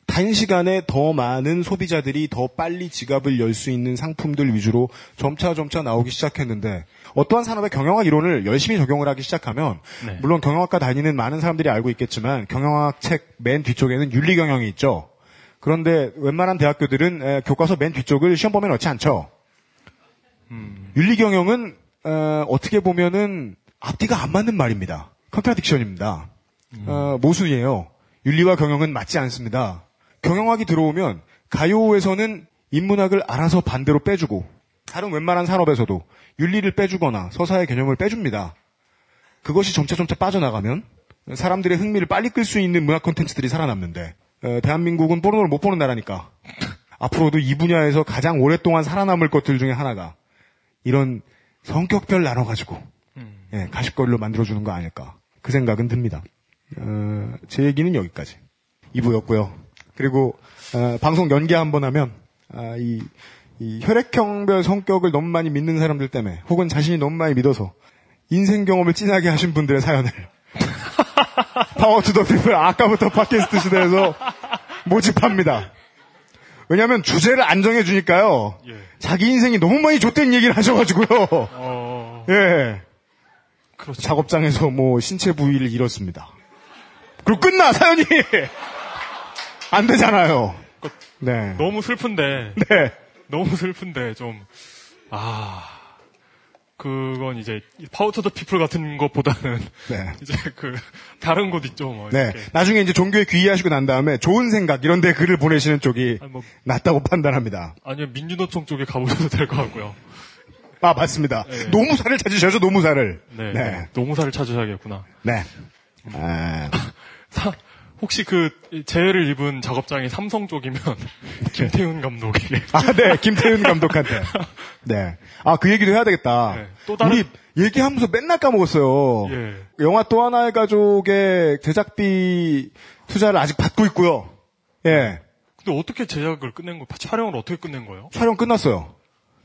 단시간에 더 많은 소비자들이 더 빨리 지갑을 열 수 있는 상품들 위주로 점차 점차 나오기 시작했는데 어떠한 산업의 경영학 이론을 열심히 적용을 하기 시작하면 네. 물론 경영학과 다니는 많은 사람들이 알고 있겠지만 경영학 책 맨 뒤쪽에는 윤리 경영이 있죠. 그런데 웬만한 대학교들은 에, 교과서 맨 뒤쪽을 시험 범위에 넣지 않죠. 윤리 경영은 어, 떻게 보면은 앞뒤가 안 맞는 말입니다. 컨트라딕션입니다. 어, 모순이에요. 윤리와 경영은 맞지 않습니다. 경영학이 들어오면 가요에서는 인문학을 알아서 반대로 빼주고 다른 웬만한 산업에서도 윤리를 빼주거나 서사의 개념을 빼줍니다. 그것이 점차 점차 빠져나가면 사람들의 흥미를 빨리 끌 수 있는 문학 콘텐츠들이 살아남는데 어, 대한민국은 포르노를 못 보는 나라니까 앞으로도 이 분야에서 가장 오랫동안 살아남을 것들 중에 하나가 이런 성격별 나눠가지고 예, 가십거리로 만들어주는 거 아닐까 그 생각은 듭니다. 어, 제 얘기는 여기까지 2부였고요. 그리고 어, 방송 연계 한번 하면 아, 이, 이 혈액형별 성격을 너무 많이 믿는 사람들 때문에 혹은 자신이 너무 많이 믿어서 인생 경험을 진하게 하신 분들의 사연을 Power to the People 아까부터 팟캐스트 시대에서 모집합니다. 왜냐하면 주제를 안 정해주니까요. 예. 자기 인생이 너무 많이 좆된 얘기를 하셔가지고요. 어, 예. 그렇죠. 작업장에서 뭐 신체 부위를 잃었습니다. 그리고 끝나 사연이 안 되잖아요. 네. 너무 슬픈데, 네. 너무 슬픈데 좀, 아, 그건 이제 Power to the People 같은 것보다는 네. 이제 그 다른 곳 있죠. 뭐 네. 이렇게. 나중에 이제 종교에 귀의하시고 난 다음에 좋은 생각 이런 데 글을 보내시는 쪽이 아니, 뭐, 낫다고 판단합니다. 아니면 민주노총 쪽에 가보셔도 될 것 같고요. 아, 맞습니다. 네. 노무사를 찾으셔죠, 노무사를. 네. 네. 노무사를 찾으셔야겠구나. 네. 아, 사- 혹시 그 재해를 입은 작업장이 삼성 쪽이면 김태훈 감독이 아, 네. 김태훈 감독한테. 네. 아, 그 얘기도 해야 되겠다. 네. 또 다른- 우리 얘기하면서 맨날 까먹었어요. 예. 영화 또 하나의 가족의 제작비 투자를 아직 받고 있고요. 예. 근데 어떻게 제작을 끝낸 거예요? 촬영을 어떻게 끝낸 거예요? 촬영 끝났어요.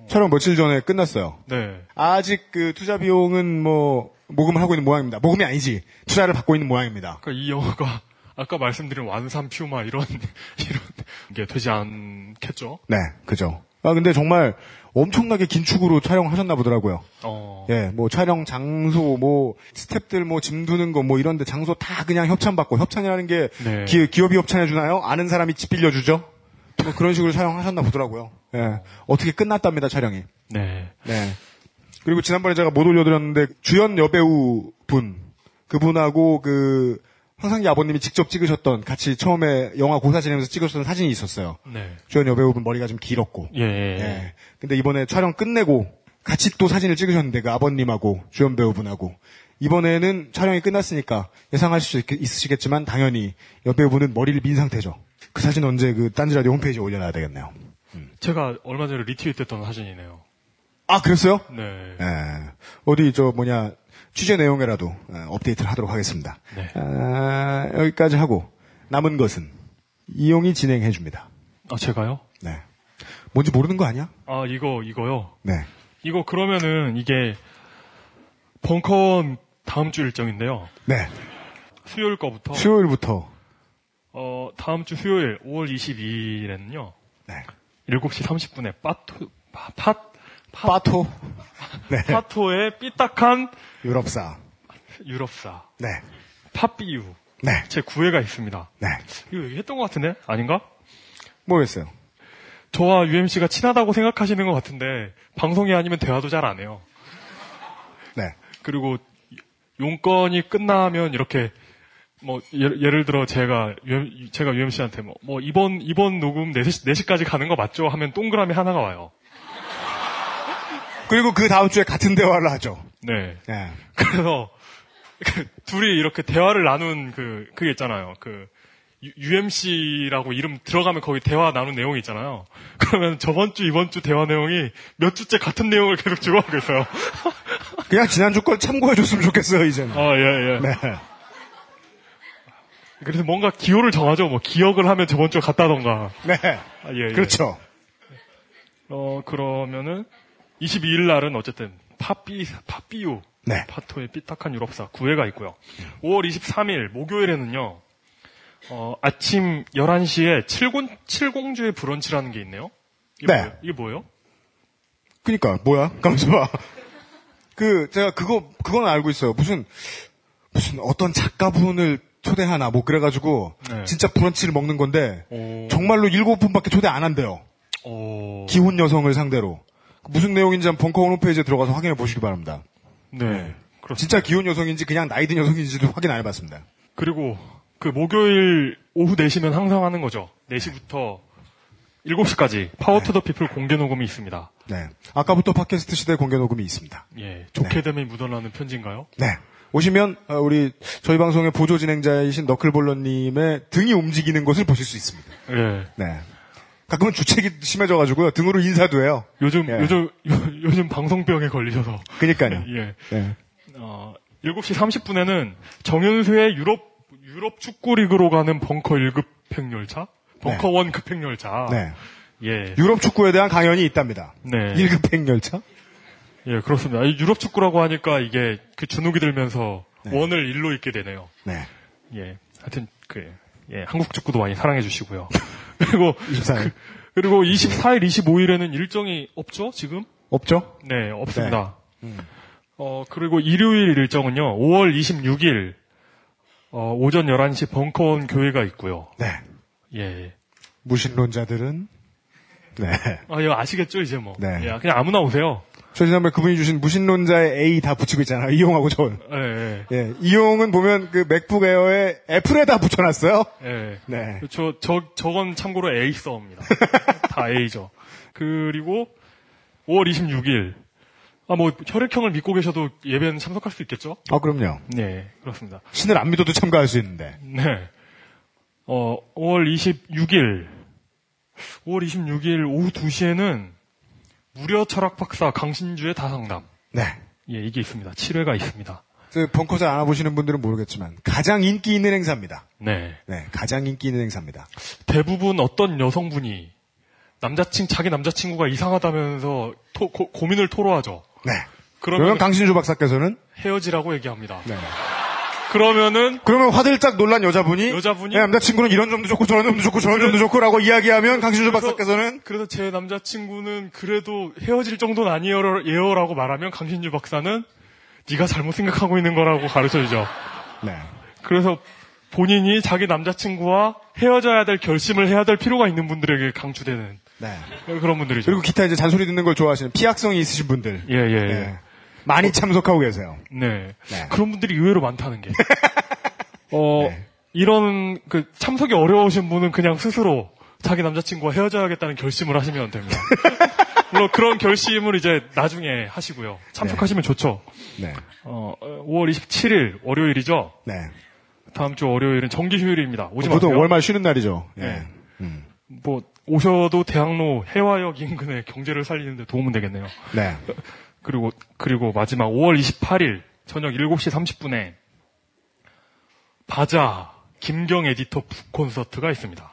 촬영 며칠 전에 끝났어요. 네. 아직 그 투자 비용은 뭐 모금을 하고 있는 모양입니다. 모금이 아니지. 투자를 받고 있는 모양입니다. 그러니까 이 영화가 아까 말씀드린 완산 퓨마 이런 이런 게 되지 않겠죠? 네, 그죠. 아 근데 정말 엄청나게 긴축으로 촬영하셨나 보더라고요. 어. 예, 뭐 촬영 장소, 뭐 스탭들 뭐 짐 두는 거 뭐 이런데 장소 다 그냥 협찬 받고 협찬이라는 게 네. 기, 기업이 협찬해 주나요? 아는 사람이 집 빌려 주죠. 뭐 그런 식으로 촬영하셨나 보더라고요. 예, 어떻게 끝났답니다 촬영이. 네. 네. 그리고 지난번에 제가 못 올려드렸는데 주연 여배우 분 그분하고 그 황상기 아버님이 직접 찍으셨던 같이 처음에 영화 고사 지내면서 찍으셨던 사진이 있었어요. 네. 주연 여배우분 머리가 좀 길었고. 예. 예. 예. 근데 이번에 촬영 끝내고 같이 또 사진을 찍으셨는데 그 아버님하고 주연 배우분하고 이번에는 촬영이 끝났으니까 예상하실 수 있, 있으시겠지만 당연히 여배우분은 머리를 민 상태죠. 그 사진 언제 그 딴지라디오 홈페이지에 올려놔야 되겠네요. 제가 얼마 전에 리트윗했던 사진이네요. 아 그랬어요? 네. 예. 어디 저 뭐냐 취재 내용이라도 어, 업데이트를 하도록 하겠습니다. 네. 아, 여기까지 하고 남은 것은 이용이 진행해 줍니다. 아 제가요? 네. 뭔지 모르는 거 아니야? 아 이거 이거요. 네. 이거 그러면은 이게 벙커원 다음 주 일정인데요. 네. 수요일 거부터 수요일부터 어 다음 주 수요일 5월 22일에는요. 네. 7시 30분에 파토 파, 파토. 네. 파토의 삐딱한 유럽사. 유럽사 네. 팥비유 네. 제 9회가 있습니다. 네. 이거 얘기했던 것 같은데 아닌가? 뭐였어요? 저와 UMC가 친하다고 생각하시는 것 같은데 방송이 아니면 대화도 잘 안 해요. 네. 그리고 용건이 끝나면 이렇게 뭐 예를, 예를 들어 제가 제가 UMC한테 뭐, 뭐 이번 이번 녹음 4시 4시까지 가는 거 맞죠? 하면 동그라미 하나가 와요. 그리고 그 다음 주에 같은 대화를 하죠. 네. 예. 그래서 그 둘이 이렇게 대화를 나눈 그 그게 있잖아요. 그 UMC라고 이름 들어가면 거기 대화 나눈 내용이 있잖아요. 그러면 저번 주 이번 주 대화 내용이 몇 주째 같은 내용을 계속 주고하고 있어요. 그냥 지난주 걸 참고해줬으면 좋겠어요, 이제는. 아, 예, 예. 네. 그래서 뭔가 기호를 정하죠. 뭐 기억을 하면 저번 주에 갔다던가. 네. 아, 예, 예. 그렇죠. 어, 그러면은 22일 날은 어쨌든 파삐 파삐우 네. 파토의 삐딱한 유럽사 9회가 있고요. 5월 23일 목요일에는요. 어, 아침 11시에 칠공, 칠공주의 브런치라는 게 있네요. 이게 네. 뭐예요? 이게 뭐예요? 그니까, 뭐야? 봐. 그, 제가 그거, 그건 알고 있어요. 무슨, 무슨 어떤 작가분을 초대하나, 뭐, 그래가지고, 네. 진짜 브런치를 먹는 건데, 오. 정말로 일곱 분밖에 초대 안 한대요. 어, 기혼 여성을 상대로. 무슨 내용인지 한번 벙커 홈페이지에 들어가서 확인해 보시기 바랍니다. 네. 그렇습니다. 진짜 기혼 여성인지 그냥 나이 든 여성인지도 확인 안 해봤습니다. 그리고 그 목요일 오후 4시는 항상 하는 거죠. 4시부터 7시까지 Power to the People 공개 녹음이 있습니다. 네. 아까부터 팟캐스트 시대 공개 녹음이 있습니다. 예. 좆됨이 묻어나는 편지인가요? 네. 오시면 어, 우리 저희 방송의 보조 진행자이신 너클볼러님의 등이 움직이는 것을 보실 수 있습니다. 예. 네. 가끔은 주책이 심해져가지고요. 등으로 인사도 해요. 요즘, 예. 요즘, 요- 요즘 방송병에 걸리셔서. 그니까요. 예. 네. 어, 7시 30분에는 정윤수의 유럽, 유럽 축구 리그로 가는 벙커 1급 팽열차? 벙커 원 급행열차. 네. 예. 유럽 축구에 대한 강연이 있답니다. 네. 1급 행열차? 예, 그렇습니다. 이 유럽 축구라고 하니까 이게 그 주눅이 들면서 원을 일로 읽게 되네요. 네. 예. 하여튼, 그, 예, 한국 축구도 많이 사랑해 주시고요. 그리고, 24일. 그, 리고 24일, 25일에는 일정이 없죠, 지금? 없죠? 네, 없습니다. 어, 그리고 일요일 일정은요, 5월 26일, 어, 오전 11시 벙커원 교회가 있고요. 네. 예. 무신론자들은 네. 아, 이거 아시겠죠, 이제 뭐. 네. 예, 그냥 아무나 오세요. 저 지난번에 그분이 주신 무신론자의 A 다 붙이고 있잖아요. 이용하고 저. 예, 예. 예. 이용은 보면 그 맥북 에어에 애플에다 붙여놨어요. 예. 네. 저, 저, 저건 참고로 A 써입니다. 다 A죠. 그리고 5월 26일. 아, 뭐, 혈액형을 믿고 계셔도 예배는 참석할 수 있겠죠? 아, 그럼요. 네, 그렇습니다. 신을 안 믿어도 참가할 수 있는데. 네. 어, 5월 26일. 5월 26일 오후 2시에는 무려 철학 박사 강신주의 다상담. 네. 예, 이게 있습니다. 7회가 있습니다. 저 벙커 잘 알아보시는 분들은 모르겠지만 가장 인기 있는 행사입니다. 네. 네, 가장 인기 있는 행사입니다. 대부분 어떤 여성분이 남자친, 자기 남자친구가 이상하다면서 토- 고, 고민을 토로하죠. 네. 그러면 강신주 박사께서는 헤어지라고 얘기합니다. 네. 그러면은 그러면 화들짝 놀란 여자분이 여자분이 네, 남자친구는 이런 점도 좋고 저런 점도 좋고 저런 점도 좋고라고 이야기하면 강신주 박사께서는 그래서 제 남자친구는 그래도 헤어질 정도는 아니에요, 라고 말하면 강신주 박사는 네가 잘못 생각하고 있는 거라고 가르쳐주죠. 네. 그래서 본인이 자기 남자친구와 헤어져야 될 결심을 해야 될 필요가 있는 분들에게 강추되는 네. 그런 분들이죠. 그리고 기타 이제 잔소리 듣는 걸 좋아하시는 피학성이 있으신 분들 예, 예, 예. 네. 많이 참석하고 계세요. 네. 네. 그런 분들이 의외로 많다는 게. 어, 네. 이런, 그, 참석이 어려우신 분은 그냥 스스로 자기 남자친구와 헤어져야겠다는 결심을 하시면 됩니다. 물론 그런 결심을 이제 나중에 하시고요. 참석하시면 좋죠. 네. 어, 5월 27일 월요일이죠. 네. 다음 주 월요일은 정기 휴일입니다. 오지 보통 마세요. 월말 쉬는 날이죠. 예. 네. 뭐 오셔도 대학로 해화역 인근의 경제를 살리는데 도움은 되겠네요. 네. 그리고 그리고 마지막 5월 28일 저녁 7시 30분에 바자 김경 에디터 북 콘서트가 있습니다.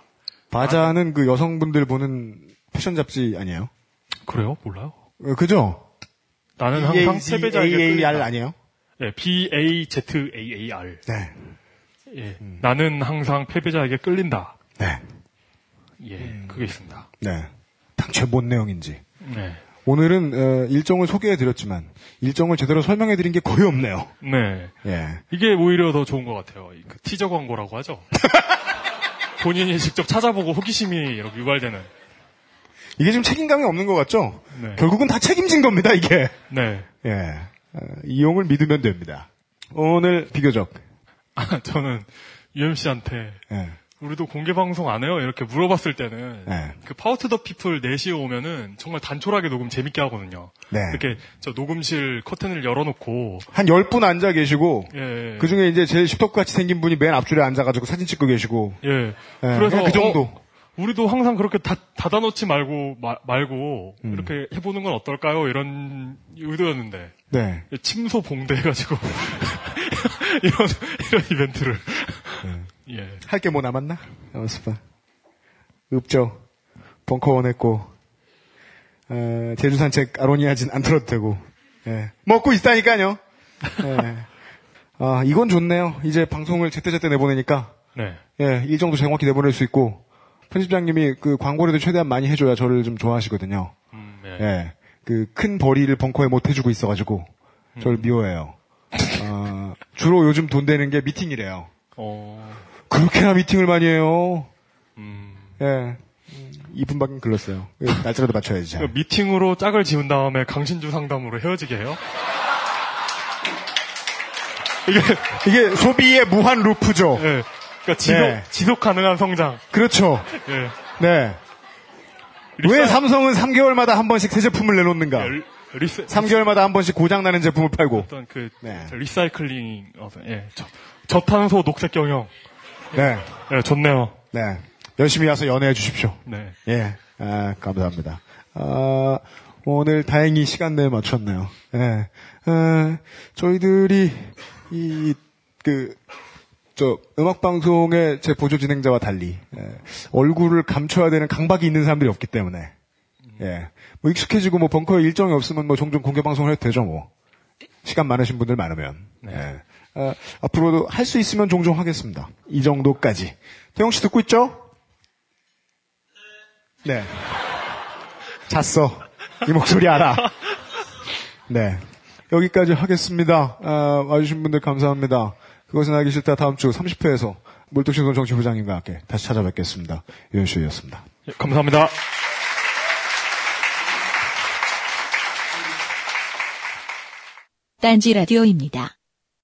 바자는 그 여성분들 보는 패션 잡지 아니에요? 그래요? 몰라요? 어, 그죠? 나는 항상 패배자에게 끌린다. 아니에요? 예, B A Z A A R. 네. 예, 나는 항상 패배자에게 끌린다. 네. 예, 그게 있습니다. 네. 당최 뭔 내용인지. 네, 오늘은 어, 일정을 소개해드렸지만 일정을 제대로 설명해드린 게 거의 없네요. 네. 예. 이게 오히려 더 좋은 것 같아요. 이그 티저 광고라고 하죠. 본인이 직접 찾아보고 호기심이 이렇게 유발되는. 이게 좀 책임감이 없는 것 같죠? 네. 결국은 다 책임진 겁니다, 이게. 네. 예. 어, 이용을 믿으면 됩니다. 오늘 비교적 아, 저는 UMC한테 예. 우리도 공개 방송 안 해요? 이렇게 물어봤을 때는 네. 그 Power to the People 4시에 오면은 정말 단촐하게 녹음 재밌게 하거든요. 네. 이렇게 저 녹음실 커튼을 열어놓고 한 10분 앉아 계시고 예. 그 중에 이제 제일 십덕같이 생긴 분이 맨 앞줄에 앉아가지고 사진 찍고 계시고 예. 예, 그래서 그 정도. 어, 우리도 항상 그렇게 다, 닫아놓지 말고 마- 말고 음. 이렇게 해보는 건 어떨까요? 이런 의도였는데 네. 침소 봉대 해가지고 이런 이런 이벤트를 네. 예. 할 게 뭐 남았나? 연습봐. 없죠. 벙커 원했고, 어, 제주 산책 아로니아진 안 틀어도 되고, 예. 먹고 있다니까요. 예. 아, 이건 좋네요. 이제 방송을 제때제때 내보내니까, 네. 예, 이 정도 정확히 내보낼 수 있고, 편집장님이 그 광고라도 최대한 많이 해줘야 저를 좀 좋아하시거든요. 음, 네. 예. 그 큰 벌이를 벙커에 못 해주고 있어가지고, 저를 미워해요. 어, 주로 요즘 돈 되는 게 미팅이래요. 어, 그렇게나 미팅을 많이 해요. 음. 예. 2분밖에 글렀어요. 예, 날짜라도 맞춰야지. 잘. 그 미팅으로 짝을 지은 다음에 강신주 상담으로 헤어지게 해요? 이게 이게 소비의 무한 루프죠. 예. 그러니까 지속 네. 지속 가능한 성장. 그렇죠. 예. 네. 왜 리사- 삼성은 3개월마다 한 번씩 새 제품을 내놓는가? 예, 리- 리스 3개월마다 한 번씩 고장나는 제품을 팔고. 어떤 그 네. 리사이클링 어서 예. 저, 저탄소 녹색 경영. 네. 예, 좋네요. 네. 열심히 와서 연애해 주십시오. 네. 예. 아, 감사합니다. 아, 오늘 다행히 시간 내에 맞췄네요. 예. 아, 저희들이 이, 그, 저, 음악방송의 제 보조 진행자와 달리, 예, 얼굴을 감춰야 되는 강박이 있는 사람들이 없기 때문에, 예. 뭐 익숙해지고 뭐 벙커에 일정이 없으면 뭐 종종 공개방송을 해도 되죠, 뭐. 시간 많으신 분들 많으면. 예. 아, 앞으로도 할 수 있으면 종종 하겠습니다. 이 정도까지. 태영 씨 듣고 있죠? 네. 잤어. 이 목소리 알아. 네. 여기까지 하겠습니다. 아, 와주신 분들 감사합니다. 그것은 알기 싫다 다음 주 30회에서 물뚝신손 정치부장님과 함께 다시 찾아뵙겠습니다. 유현수였습니다. 예, 감사합니다. 딴지 라디오입니다.